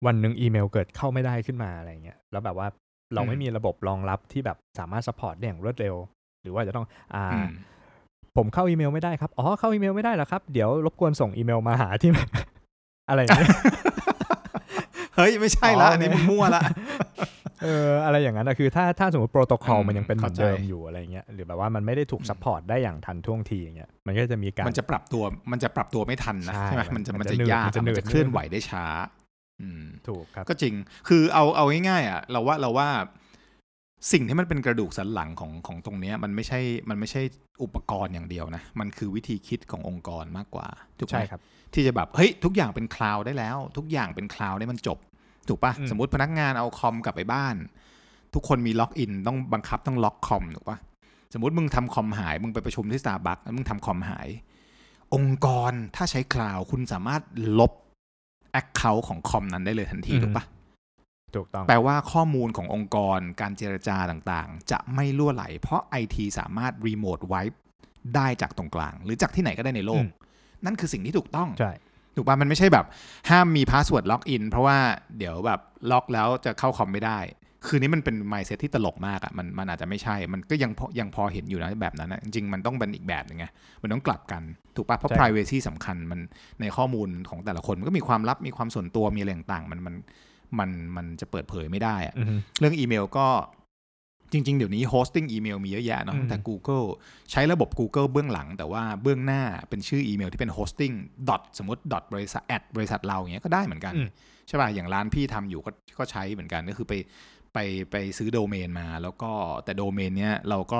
วันหนึ่งอีเมลเกิดเข้าไม่ได้ขึ้นมาอะไรเงี้ยแล้วแบบว่าเราไม่มีระบบรองรับที่แบบสามารถ support ได้อย่างรวดเร็ว หรือว่าจะต้องอ่าอืมผมเข้าอีเมลไม่ได้ครับ อ๋อ เข้าอีเมลไม่ได้เหรอครับ เดี๋ยวรบกวนส่งอีเมลมาหาที่ อะไรอย่างเงี้ยเฮ้ย ไม่ใช่ละอ๋ออัอันนี้มันมั่วละเอออะไรอย่างนั้นนะคือถ้าถ้าสมมติโปรโตคอลอืมมันยังเป็นเหมือนเข้าใจเดิมอยู่อะไรเงี้ยหรือแบบว่ามันไม่ได้ถูก support ได้อย่างทันท่วงทีอย่างเงี้ยมันก็จะมีการมันจะปรับตัวมันจะปรับตัวไม่ทันนะใช่ใช่ไหมมัมันนจะมัมันนจะจะหนืดยากมันจะอะหนืมันดจะเคลื่อนไหวได้ช้าอืมถูกครับก็จริงคือเอาเอาง่ายๆอะเราว่าเราว่า สิ่งที่มันเป็นกระดูกสันหลังของของตรงเนี้ยมันไม่ใช่มันไม่ใช่อุปกรณ์อย่างเดียวนะ มันคือวิธีคิดขององค์กรมากกว่าถูกไหมใช่ครับ ที่จะแบบเฮ้ยทุกอย่างเป็น cloud ได้แล้ว ทุกอย่างเป็น cloud ได้มันจบ ถูกปะอืมสมมติพนักงานเอาคอมกลับไปบ้าน ทุกคนมี login ต้องบังคับต้องล็อกคอมถูกปะสมมติมึงทำคอมหาย มึงไปประชุมที่สตาร์บัคแล้วมึงทำคอมหาย องค์กรถ้าใช้ cloud คุณสามารถลบ account ของคอมนั้นได้เลยทันทีถูกปะ ถูกต้องแปลว่าข้อมูลขององค์กรการเจรจาต่างๆ จะไม่รั่วไหล เพราะไอทีสามารถรีโมทไว e ได้จากตรงกลาง หรือจากที่ไหนก็ได้ในโลกอืมนั่นคือสิ่งที่ถูกต้องใช่ถูกปะมันไม่ใช่แบบ ห้ามมี password login เพราะว่าเดี๋ยวแบบล็อกแล้วจะเข้าคอมไม่ได้ คือนี้มันเป็น mindset ที่ตลกมากอะ่ะมันมันอาจจะไม่ใช่ มันก็ยังพอยังพอเห็นอยู่นะแบบนั้นนะจริงๆมันต้องเป็นอีกแบบหนึงไงมันต้องกลับกันถูกปะเพราะใช่ privacy สำคัญมันในข้อมูลของแต่ละคนมันก็มีความลับมีความส่วนตัวมีอะไรต่างๆมันมัน มันมันจะเปิดเผยไม่ได้อะอือฮึเรื่องอีเมลก็จริง ๆ เดี๋ยวนี้ hosting อีเมลมีเยอะแยะเนาะอืมแต่ Google ใช้ระบบ Google เบื้องหลัง แต่ว่าเบื้องหน้าเป็นชื่ออีเมลที่เป็น hosting dot สมมติ dot บริษัท at บริษัทเราอย่างเงี้ยก็ได้เหมือนกันอืมใช่ป่ะอย่างร้านพี่ทำอยู่ก็ก็ใช้เหมือนกันก็คือไปไปไปซื้อโดเมนมา แล้วก็แต่โดเมนเนี้ยเราก็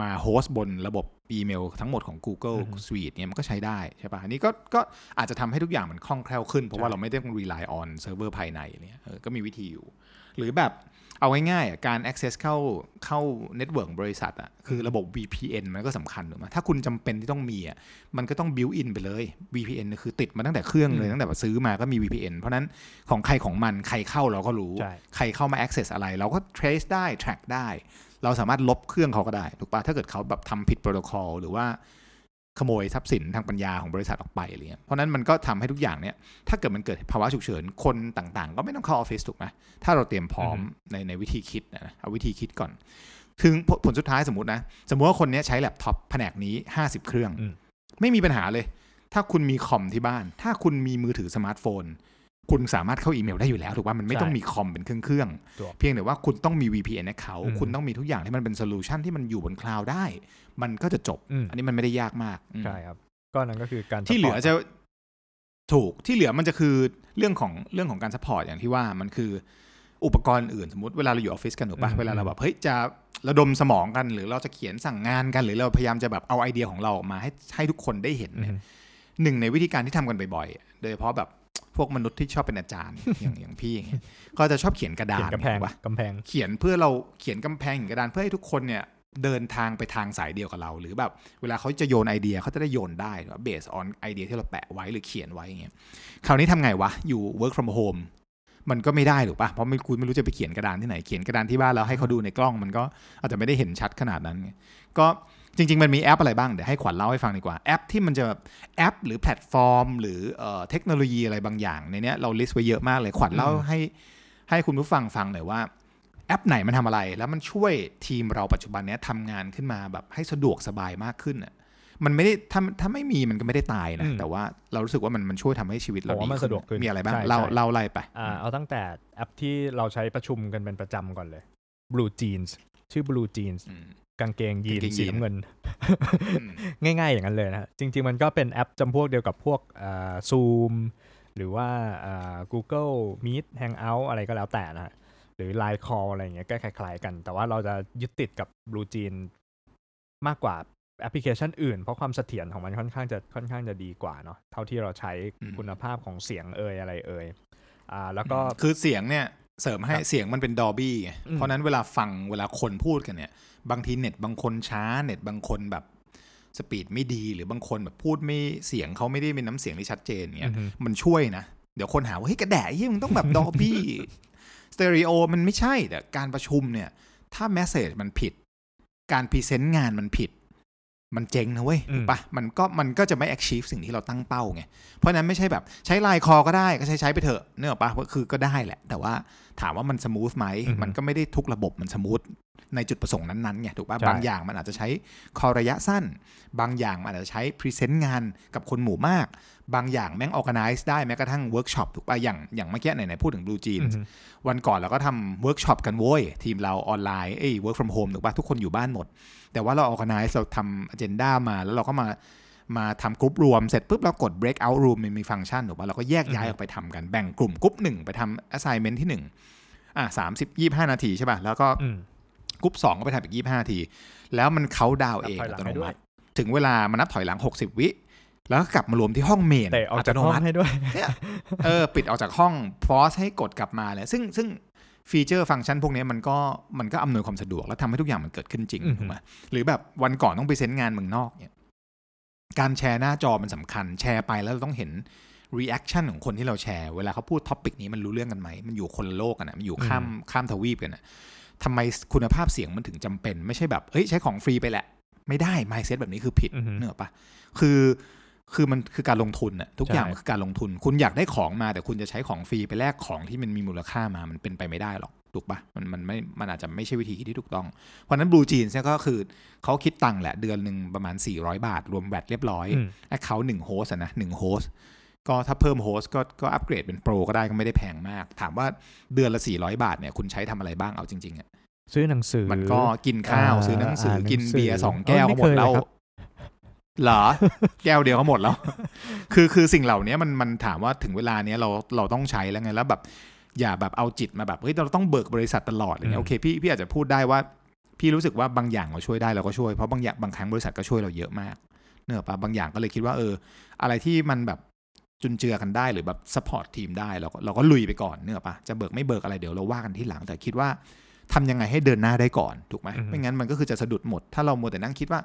มา host บนระบบอีเมลทั้งหมดของ Google อือฮึ G Suite เนี่ยมันก็ใช้ได้ใช่ป่ะอันนี้ก็ก็อาจจะทำให้ทุกอย่างมันคล่องแคล่วขึ้น เพราะว่าใช่เราไม่ได้ต้อง rely on เซิร์ฟเวอร์ภายในเนี่ยเออก็มีวิธีอยู่ หรือแบบเอาง่ายๆอะการ access เข้าเข้า network บริษัทอะคือระบบ VPN มันก็สำคัญถูกไหมถ้าคุณจำเป็นที่ต้องมีอะมันก็ต้อง build in ไปเลย VPN เนี่ยคือติดมาตั้งแต่เครื่องเลยอืมตั้งแต่ซื้อมาก็มี VPN เพราะฉะนั้นของใครของมันใครเข้าเราก็รู้ ใช่ ใครเข้ามา access อะไร เราก็ trace ได้ track ได้ เราสามารถลบเครื่องเขาก็ได้ถูกปะถ้าเกิดเขาแบบทำผิดโปรโตคอลหรือว่าขโมยทรัพย์สินทางปัญญาของบริษัทออกไปอะไรเงี้ยเพราะฉะนั้นมันก็ทำให้ทุกอย่างเนี่ยถ้าเกิดมันเกิดภาวะฉุกเฉินคนต่างๆ ก็ไม่ต้องเข้าออฟฟิศถูกไหมถ้าเราเตรียมพร้อมในในวิธีคิดนะเอาวิธีคิดก่อน ถึงผลผลสุดท้ายสมมตินะ สมมติว่าคนเนี้ยใช้แล็ปท็อปแผนกนี้ 50 เครื่องอืมไม่มีปัญหาเลย ถ้าคุณมีคอมที่บ้าน ถ้าคุณมีมือถือสมาร์ทโฟน คุณสามารถเข้าอีเมลได้อยู่แล้วถูกป่ะมันไม่ใช่ต้องมีคอมเป็นเครื่องเครื่องๆถูกเพียงแต่ว่าคุณต้องมี VPN ให้เขาอืมคุณต้องมีทุกอย่างที่มันเป็น solution ที่มันอยู่บน cloud ได้ มันก็จะจบอืมอันนี้มันไม่ได้ยากมากอืมใช่ครับ ก็นั่นก็คือการที่เหลือ support จะถูกที่เหลือมันจะคือเรื่องของเรื่องของการ support อย่างที่ว่ามันคืออุปกรณ์อื่นสมมติเวลาเราอยู่ออฟฟิศกันถูกปะอืมเวลาเราแบบเฮ้ยจะระดมสมองกันหรือเราจะเขียนสั่งงานกันหรือเราพยายามจะแบบเอาไอเดียของเราออกมาให้ให้ทุกคนได้เห็นอืเนี่ยมหนึ่งในวิธีการที่ทำกันบ่อยๆโดยเฉพาะแบบ พวกมนุษย์ที่ชอบเป็นอาจารย์ อย่างอย่างพี่อย่างเงี้ยก็จะชอบเขียนกระดาเขียษนกำแพงถูกปะกำแพง เขียนเพื่อเราเขียนกำแพงเขียนกระดานเพื่อให้ทุกคนเนี่ยเดินทางไปทางสายเดียวกับเรา หรือแบบเวลาเขาจะโยนไอเดียเขาจะได้โยนได้เบสออนไอเดียที่เราแปะไว้หรือเขียนไว้อย่างเงี้ยคราวนี้ทำไงวะอยู่ work from home มันก็ไม่ได้ถูกปะเพราะไม่คุณไม่รู้จะไปเขียนกระดานที่ไหนเขียนกระดานที่บ้านแล้วให้เขาดูในกล้องมันก็อาจจะไม่ได้เห็นชัดขนาดนั้นไงก็ จริง ๆ มันมีแอปอะไรบ้าง เดี๋ยวให้ขวัญเล่าให้ฟังดีกว่า แอปที่มันจะแบบแอป หรือแพลตฟอร์ม หรือเอ่อเทคโนโลยีอะไรบางอย่างในเนี้ยเรา list ไว้เยอะมากเลยขวัญเล่าอืมให้ให้คุณผู้ฟังฟังหน่อยว่าแอปไหนมันทำอะไร แล้วมันช่วยทีมเราปัจจุบันเนี้ยทำงานขึ้นมาแบบให้สะดวกสบายมากขึ้นอะมันไม่ได้ถ้าถ้าไม่มีมันก็ไม่ได้ตายนะอืมแต่ว่าเรารู้สึกว่ามันมันช่วยทำให้ชีวิตเราผมว่าดีมันขึ้สะดวกขึ้นมีอะไรบ้างใช่เล่าใช่เล่าไล่ไปอ่าเอาตั้งแต่แอปที่เราใช้ประชุมกันเป็นประจำก่อนเลย Blue Jeans ชื่อ Blue Jeans อืม กางเกงยีนกางเกงยีนสีน้ำเงินอืมง่ายๆอย่างนั้นเลยนะฮะจริง ๆ มันก็เป็นแอปจำพวกเดียวกับพวกซูมหรือว่าอ่า Google Meet Hangout อะไรก็แล้วแต่นะฮะหรือ Line Call อะไรอย่างเงี้ยก็คล้ายๆกัน แต่ว่าเราจะยึดติดกับ Blue Jean มากกว่าแอปพลิเคชันอื่น เพราะความเสถียรของมันค่อนข้างจะค่อนข้างจะดีกว่าเนาะเท่าที่เราใช้อืมคุณภาพของเสียงเอ่ยอะไรเอ่ยอ่าแล้วก็คือเสียงเนี่ย เสริมให้ครับเสียงมันเป็นดอบี้ไงอืมเพราะนั้นเวลาฟังเวลาคนพูดกันเนี่ย บางทีเน็ตบางคนช้าเน็ตบางคนแบบสปีดไม่ดีหรือบางคนแบบพูดไม่เสียงเขาไม่ได้เป็นน้ำเสียงที่ชัดเจนเนี่ยอือฮึมันช่วยนะ เดี๋ยวคนหาว่าเฮ้ยกระแดะเฮ้ยมึงต้องแบบดอบี้สเตอริโอมันไม่ใช่แต่การประชุมเนี่ย ถ้า message มันผิด การ present งานมันผิด มันเจ๊งนะเว้ยอืมถูกปะมันก็มันก็จะไม่ achieve สิ่งที่เราตั้งเป้าไง เพราะฉะนั้นไม่ใช่แบบใช้ LINE call ก็ได้ก็ใช้ใช้ไปเถอะนึกออกปะว่าคือก็ได้แหละ แต่ว่าถามว่ามัน smooth ไหมอือฮึมันก็ไม่ได้ทุกระบบมัน smooth ในจุดประสงค์นั้นๆไงถูกปะใช่บางอย่างมันอาจจะใช้ call ระยะสั้น บางอย่างมันอาจจะใช้ present งานกับคนหมู่มาก บางอย่างแม่ง organize ได้แม้กระทั่งเวิร์กช็อปถูกปะอย่างอย่างเมื่อกี้ไหนๆพูดถึง Blue อื Jeans อฮึวันก่อนเราก็ทำเวิร์กช็อปกันโว้ย ทีมเราออนไลน์เอ้ย work from home ถูกปะทุกคนอยู่บ้านหมด แต่ว่าเรา organize เราทำ agenda มาแล้วเราก็มามาทำกลุ่มรวมเสร็จปุ๊บเรากด break out room มันมีฟังก์ชันถูกปะเราก็แยกย้ายอือฮึอกไปทำกันแบ่งกลุ่มกลุ่มหนึ่งไปทำ assignment ที่หนึ่งอะสามสิบยี่สิบห้านาทีใช่ป่ะแล้วก็อืม กรุ๊ปสองก็ไปทำอีกยี่ห้านาที แล้วมันเขาดาวน์เองนับถอยหลัอังตโนให้ด้วยถึงเวลามันนับถอยหลังหกสิบวิแล้วก็กลับมารวมที่ห้อง main เตะออกจากห้องอัตโนมัติให้ด้วยเนี่ยเออปิดออกจากห้อง force ให้กดกลับมาเลยซึ่งซึ่ง feature function พวกนี้มันก็มันก็อำนวยความสะดวกแล้วทำให้ทุกอย่างมันเกิดขึ้นจริงอือฮึถูกไหมหรือแบบวันก่อนต้องไป present งานเมืองนอกเนี่ยการแชร์หน้าจอมันสำคัญ แชร์ไปแล้วเราต้องเห็น reaction ของคนที่เราแชร์ เวลาเขาพูด topic นี้มันรู้เรื่องกันไหม มันอยู่คนละโลกกันนะมันอยู่ข้ามข้ามทวีปกันนะ ทำไมคุณภาพเสียงมันถึงจำเป็น ไม่ใช่แบบเฮ้ยใช้ของฟรีไปแหละ ไม่ได้ mindset แบบนี้คือผิดอือฮึนึกออกปะคือคือมันคือการลงทุนอะทุกอย่างใช่มันคือการลงทุน คุณอยากได้ของมาแต่คุณจะใช้ของฟรีไปแลกของที่มันมีมูลค่ามามันเป็นไปไม่ได้หรอกถูกปะมันมันไม่มันอาจจะไม่ใช่วิธีคิดที่ถูกต้อง เพราะฉะนั้น Blue Jeans เนี่ยก็คือเขาคิดตังค์แหละเดือนหนึ่งประมาณ 400 บาท รวม VAT เรียบร้อยอืม account หนึ่ง host นะหนึ่ง host ก็ถ้าเพิ่ม host ก็ก็อัปเกรดเป็น pro ก็ได้ก็ไม่ได้แพงมาก ถามว่าเดือนละ 400 บาทเนี่ยคุณใช้ทำอะไรบ้างเอาจริงๆอะซื้อหนังสือมันก็กินข้าวอ่าซื้อหนังสืออ่านหนังกินเบียร์สือสองแก้วเอ้ยก็หมดไม่เคยแล้วเลยครับเหรอ แก้วเดียวก็หมดแล้ว คือคือสิ่งเหล่านี้มันมันถามว่าถึงเวลาเนี้ยเราเราต้องใช้แล้วไงแล้วแบบ อย่าแบบเอาจิตมาแบบเฮ้ยเราต้องเบิกบริษัทตลอดอะไรเงี้ยโอเคพี่พี่อาจจะพูดได้ว่า พี่รู้สึกว่าบางอย่างเราช่วยได้เราก็ช่วยเพราะบางอย่างบางครั้งบริษัทก็ช่วยเราเยอะมากนึกออกปะบางอย่างก็เลยคิดว่าเออ อะไรที่มันแบบ จุนเจือกันได้หรือแบบ support ทีมได้เราก็เราก็ลุยไปก่อนนึกออกปะจะเบิกไม่เบิกอะไรเดี๋ยวเราว่ากันทีหลัง แต่คิดว่าทำยังไงให้เดินหน้าได้ก่อนถูกไหมอือฮึไม่งั้นมันก็คือจะสะดุดหมด ถ้าเรามัวแต่นั่งคิดว่า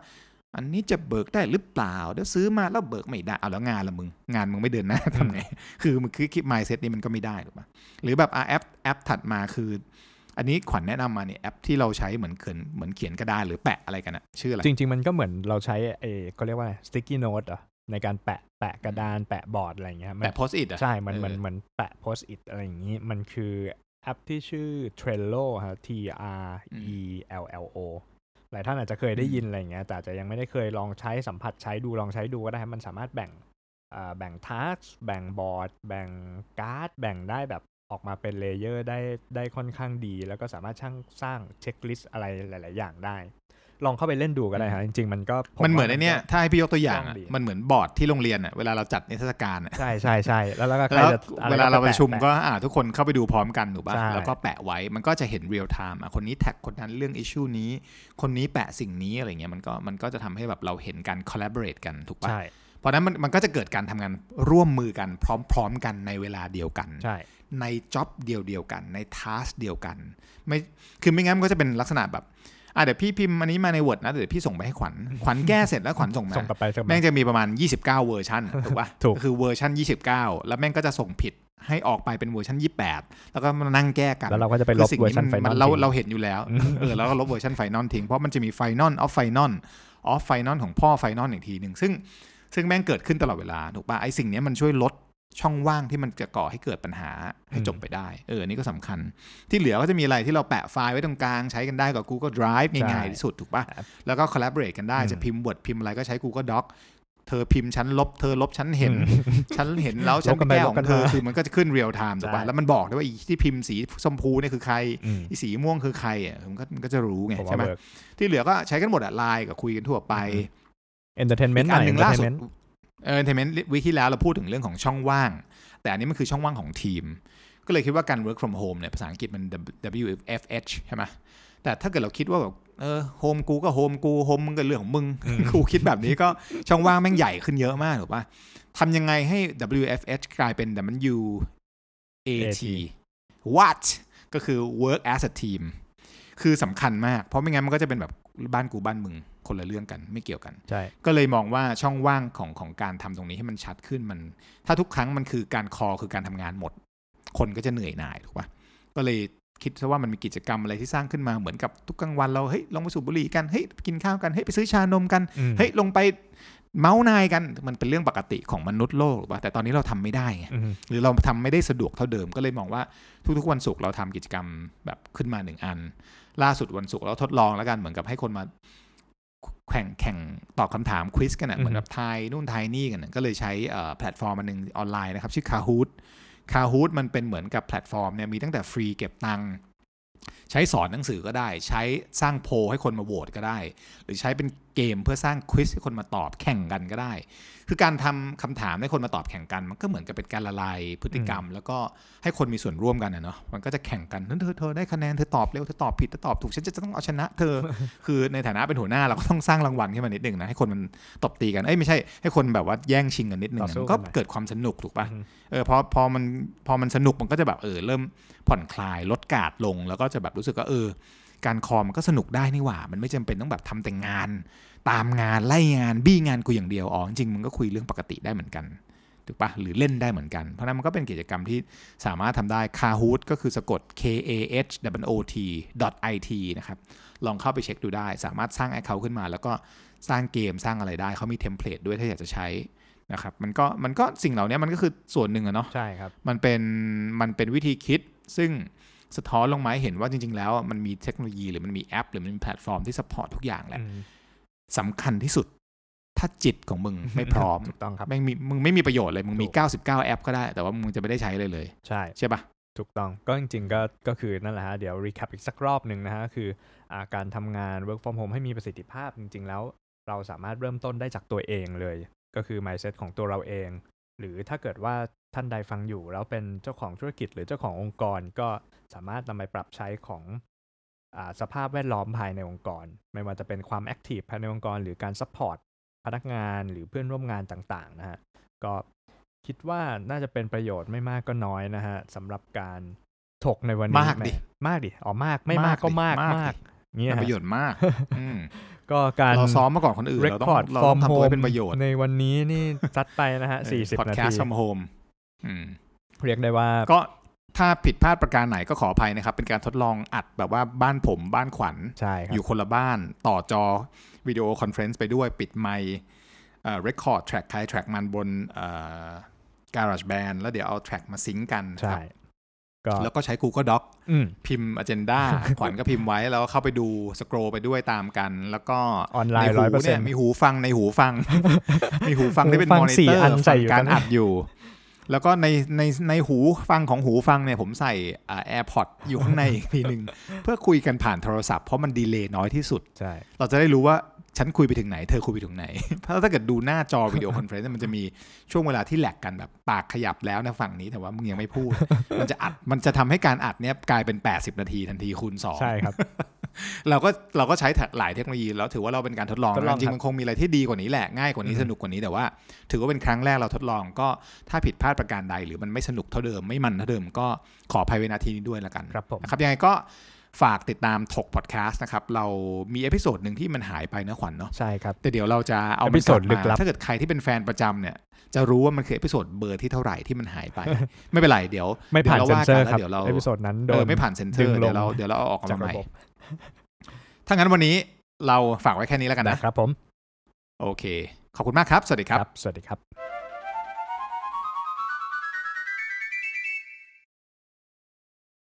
อันนี้จะเบิกได้หรือเปล่าเดี๋ยวซื้อมาแล้วเบิกไม่ได้เอาแล้วงานละมึง งานมึงไม่เดินหน้าทำไงคือมันคือคิด mindset นี้มันก็ไม่ได้ถูกปะหรือแบบอะแอปแอปถัดมาคือ อันนี้ขวัญแนะนำมาเนี่ยแอปที่เราใช้เหมือนเขียนเหมือนเขียนกระดาษหรือแปะอะไรกันอะชื่ออะไรจริง ๆ มันก็เหมือนเราใช้เอก็เรียกว่า sticky note เหรอ ในการแปะแปะกระดานแปะบอร์ดอะไรอย่างเงี้ยมันแปะ post it อะใช่ มันเออมันมันแปะ post it อะไรอย่างงี้ มันคือแอปที่ชื่อ Trello ฮะ T R E L L O หลายท่านอาจจะเคยได้ยินอะไรอย่างเงี้ย แต่อาจจะยังไม่ได้เคยลองใช้สัมผัสใช้ดูลองใช้ดูก็ได้มันสามารถแบ่งอ่าแบ่ง task แบ่งบอร์ด แบ่ง card แบ่งได้แบบออกมาเป็น layer ได้ได้ค่อนข้างดี แล้วก็สามารถช่างสร้าง checklist อะไรหลาย ๆ อย่างได้ ลองเข้าไปเล่นดูก็ได้ฮะจริงๆ มันก็มันเหมือนว่าไอ้เนี้ยก็ถ้าให้พี่ยกตัวอย่างอะต้องดีมันเหมือนบอร์ดที่โรงเรียนอะเวลาเราจัดนิทรรศการอะใช่ใช่ใช่แล้วแล้วก็ใครจะแปะอะไรเวลาเราประชุมแปะก็อ่าทุกคนเข้าไปดูพร้อมกันถูกป่ะใช่แล้วก็แปะไว้มันก็จะเห็น real time อะคนนี้ tag คนนั้นเรื่อง issue นี้ คนนี้แปะสิ่งนี้อะไรเงี้ยมันก็มันก็จะทำให้แบบเราเห็นการ collaborate กันถูกป่ะใช่เพราะฉะนั้นมันมันก็จะเกิดการทำงานร่วมมือกันพร้อม ๆ กันในเวลาเดียวกันใช่ใน job เดียวเดียวๆกันใน task เดียวกัน ไม่คือไม่งั้นมันก็จะเป็นลักษณะแบบ อะเดี๋ยวพี่พิมพ์อันนี้มาใน Word นะเดี๋ยวพี่ส่งไปให้ขวัญขวัญแก้เสร็จแล้วขวัญส่งมาส่งกลับไปส่งกลับแม่มางจะมีประมาณ 29 เวอร์ชันถูกป่ะถูกคือเวอร์ชัน29 แล้วแม่งก็จะส่งผิดให้ออกไปเป็นเวอร์ชัน28 แล้วก็มานั่งแก้กัน แล้วเราก็จะไปลคือสิ่งมันเราเราเห็นอยู่แล้วเออแล้วก็ลบ version final ทิ้งเพราะมันจะมี final of final of final ของพ่อ final อีกทีหนึ่งซึ่งซึ่งแม่งเกิดขึ้นตลอดเวลาถูกป่ะไอ้สิ่งเนี้ยมันช่วยลด ช่องว่างที่มันจะก่อให้เกิดปัญหาให้จบไปได้ เอออันนี้ก็สำคัญ ที่เหลือก็จะมีอะไรที่เราแปะไฟล์ไว้ตรงกลาง ใช้กันได้กับ Google Drive ง่ายๆที่สุดถูกป่ะ แล้วก็ collaborate กันได้อืมจะพิมพ์ Word พิมพ์อะไรก็ใช้ Google Doc เธอพิมพ์ชั้นลบเธอลบชั้นเห็นฉันเห็นแล้วฉันลบกันไปลบกันมาแก้ลของเธอคือมันก็จะขึ้น real time ถูกป่ะใช่แล้วมันบอกด้วยว่าอีที่พิมพ์สีชมพูเนี่ยคือใครอืมอีสีม่วงคือใครอะมันก็มันก็จะรู้ไงผมใช่ว่าไหม work ที่เหลือก็ใช้กันหมดอะไลน์กับคุยกันทั่วไป entertainment อีกหน่อยหนึ่งล่าสุด entertainment เออเทนเมนต์วิที่แล้วเราพูดถึงเรื่องของช่องว่าง แต่อันนี้มันคือช่องว่างของทีม ก็เลยคิดว่าการ work from home เนี่ยภาษาอังกฤษมัน WFH ใช่ไหมแต่ถ้าเกิดเราคิดว่าแบบเออโฮมกูก็โฮมกูโฮมมึงก็เรื่องของมึงกูคิดแบบนี้ก็ช่องว่างแม่งใหญ่ขึ้นเยอะมากถูกปะทำยังไงให้ WFH กลายเป็น WAT What ก็คือ work as a team คือสำคัญมาก เพราะไม่งั้นมันก็จะเป็นแบบ บ้านกูบ้านมึงคนละเรื่องกันไม่เกี่ยวกันใช่ก็เลยมองว่าช่องว่างของของการทำตรงนี้ให้มันชัดขึ้นมัน ถ้าทุกครั้งมันคือการคอคือการทำงานหมด คนก็จะเหนื่อยหน่ายถูกปะก็เลยคิดซะว่ามันมีกิจกรรมอะไรที่สร้างขึ้นมาเหมือนกับทุกกลางวันเราเฮ้ยลงไปสูบบุหรี่กันเฮ้ยไปกินข้าวกันเฮ้ยไปซื้อชานมกันอืมเฮ้ยลงไปเมาส์นายกันมันเป็นเรื่องปกติของมนุษย์โลกถูกปะแต่ตอนนี้เราทำไม่ได้ไงอืมหรือเราทำไม่ได้สะดวกเท่าเดิมก็เลยมองว่าทุกๆวันศุกร์เราทำกิจกรรมแบบขึ้นมาหนึ่งอัน ล่าสุดวันศุกร์เราทดลองแล้วกันเหมือนกับให้คนมาแข่งแข่งตอบคำถาม quiz กันนะอือฮึเหมือนแบบทายนู่นทายนี่กันนะก็เลยใช้เอ่อแพลตฟอร์มอันหนึ่งออนไลน์นะครับ ชื่อ Kahoot Kahoot มันเป็นเหมือนกับแพลตฟอร์มเนี่ยมีตั้งแต่ฟรีเก็บตังค์ ใช้สอนหนังสือก็ได้ ใช้สร้างโพลให้คนมาโหวตก็ได้ หรือใช้เป็นเกมเพื่อสร้าง quiz ให้คนมาตอบแข่งกันก็ได้ คือการทำคำถามให้คนมาตอบแข่งกัน มันก็เหมือนกับเป็นการละลายพฤติกรรม แล้วก็ให้คนมีส่วนร่วมกันนะเนาะมันก็จะแข่งกันเธอเธอได้คะแนนเธอตอบเร็วเธอตอบผิดเธอตอบถูกฉันจะต้องเอาชนะ เธอคือในฐานะเป็นหัวหน้าเราก็ต้องสร้างรางวัลขึ้นมานิดนึงนะให้คนมันตบตีกันเอ้ยไม่ใช่ให้คนแบบว่าแย่งชิงกันนิดนึงต่อสู้มันก็กันหน่อยเกิดความสนุกถูกปะอืมเออพอพอมันพอมันสนุกมันก็จะแบบเออเริ่มผ่อนคลายลดกาดลงแล้วก็จะแบบรู้สึกว่าเออ การคอมมันก็สนุกได้นี่หว่า มันไม่จำเป็นต้องแบบทำแต่งาน ตามงานไล่งานบี้งานกูอย่างเดียวอ๋อจริงๆมันก็คุยเรื่องปกติได้เหมือนกันถูกปะหรือเล่นได้เหมือนกัน เพราะฉะนั้นมันก็เป็นกิจกรรมที่สามารถทำได้ Kahoot ก็คือสะกด K A H W O T I T นะครับ ลองเข้าไปเช็คดูได้ สามารถสร้าง Account ขึ้นมา แล้วก็สร้างเกมสร้างอะไรได้ เขามีเทมเพลตด้วยถ้าอยากจะใช้นะครับ มันก็มันก็สิ่งเหล่านี้มันก็คือส่วนหนึ่งอะเนาะ ใช่ครับ มันเป็นมันเป็นวิธีคิดซึ่ง สะท้อนลงมาให้เห็นว่าจริง ๆ แล้วมันมีเทคโนโลยีหรือมันมีแอป หรือมันมีแพลตฟอร์มที่ support ทุกอย่างแหละอืมสำคัญที่สุด ถ้าจิตของมึงไม่พร้อมถูกต้องครับแม่งมีมึงไม่มีประโยชน์เลย มึงมีถูก99 แอปก็ได้ แต่ว่ามึงจะไม่ได้ใช้เลยเลย ใช่ใช่ปะถูกต้องก็จริงๆก็ก็คือนั่นแหละฮะเดี๋ยว recap อีกสักรอบหนึ่งนะฮะคืออาการทำงาน work from home ให้มีประสิทธิภาพจริง ๆ แล้ว เราสามารถเริ่มต้นได้จากตัวเองเลย ก็คือ mindset ของตัวเราเอง หรือถ้าเกิดว่า ท่านใดฟังอยู่ แล้วเป็นเจ้าของธุรกิจหรือเจ้าขององค์กรก็สามารถนำไปปรับใช้ของอาสภาพแวดล้อมภายในองค์กร ไม่ว่าจะเป็นความ active ภายในองค์กร หรือการ support พนักงานหรือเพื่อนร่วมงานต่างๆนะฮะก็คิดว่าน่าจะเป็นประโยชน์ไม่มากก็น้อยนะฮะสำหรับการถกในวันนี้มากดิแหมากดิอ๋อมากไม่มากก็มากมากดิมากดิเนี่ยเป็นฮะประโยชน์มากอืมก็การเราซ้อมมาก่อนคนอื่นเราต้อง record เรา from ต้องทำตัวให้ home เป็นประโยชน์ในวันนี้นี่ซัดไปนะฮะสี่สิบพอดนาแคทีสต์ from home อืม เรียกได้ว่าก็ถ้าผิดพลาดประการไหนก็ขออภัยนะครับ เป็นการทดลองอัดแบบว่าบ้านผมบ้านขวัญใช่ครัอยู่คนละบ้านต่อจอ video conference ไปด้วยปิดไมค์เอ่อ record track ใคร track มันบนเอ่อ GarageBand แล้วเดี๋ยวเอา track มา sync กันคใช่ก็แล้วก็ใช้ Google Doc อืมพิมพ์ agenda ขวัญก็พิมพ์ไว้แล้วก็เข้าไปดู scroll ไปด้วยตามกัน แล้วก็ออนไลน์ในหู100%เนี่ยมีหูฟังในหูฟัง มีหูฟังที่เป็นหูฟังอนิสี่อันใส่อยู่การตรงนั้นอัดอยู่ แล้วก็ในในในหูฟังของหูฟังเนี่ยผมใส่อ่า AirPod อยู่ข้างในอีกทีหนึ่งเพื่อคุยกันผ่านโทรศัพท์เพราะมัน delay น้อยที่สุดใช่เราจะได้รู้ว่า ฉันคุยไปถึงไหน เธอคุยไปถึงไหน เพราะถ้าเกิดดูหน้าจอ video conference มันจะมีช่วงเวลาที่ lag กันแบบปากขยับแล้วนะฝั่งนี้แต่ว่ามึงยังไม่พูด มันจะอัดมันจะทำให้การอัดเนี้ยกลายเป็น 80 นาทีทันทีคูณสองใช่ครับ เราก็เราก็ใช้หลายเทคโนโลยีแล้วถือว่าเราเป็นการทดลองทดลองนะครับจริงบๆมันคงมีอะไรที่ดีกว่านี้แหละง่ายกว่านี้อืมสนุกกว่านี้แต่ว่า ถือว่าเป็นครั้งแรกเราทดลองก็ถ้าผิดพลาดประการใด หรือมันไม่สนุกเท่าเดิมไม่มันเท่าเดิมก็ขออภัยวินาทีนี้ด้วยละกันครับผมนะครับยังไงก็ ฝากติดตามถกพอดแคสต์นะครับ เรามี episode หนึ่งที่มันหายไปนะขวัญเนาะใช่ครับ แต่เดี๋ยวเราจะเอา episode ลึกลัมาบถ้าเกิดใครที่เป็นแฟนประจำเนี่ย จะรู้ว่ามันคือเอพิโซดเบอร์ที่เท่าไหร่ที่มันหายไป ไม่เป็นไรเดี๋ยวไม่ผ่านเดี๋เซยวนเราว่ากันเซอร์ครับแล้วเดี๋ยวเราเอพิโซดนั้นโดเออนไม่ผ่านเซนเซอดึร์งลงเดี๋ยวเราเดี๋ยวเราเอาออกจากมาใหระม่บบถ้างั้นวันนี้เราฝากไว้แค่นี้แล้วกันนะนะครับผม โอเค ขอบคุณมากครับ สวัสดีครับ สวัสดีครับ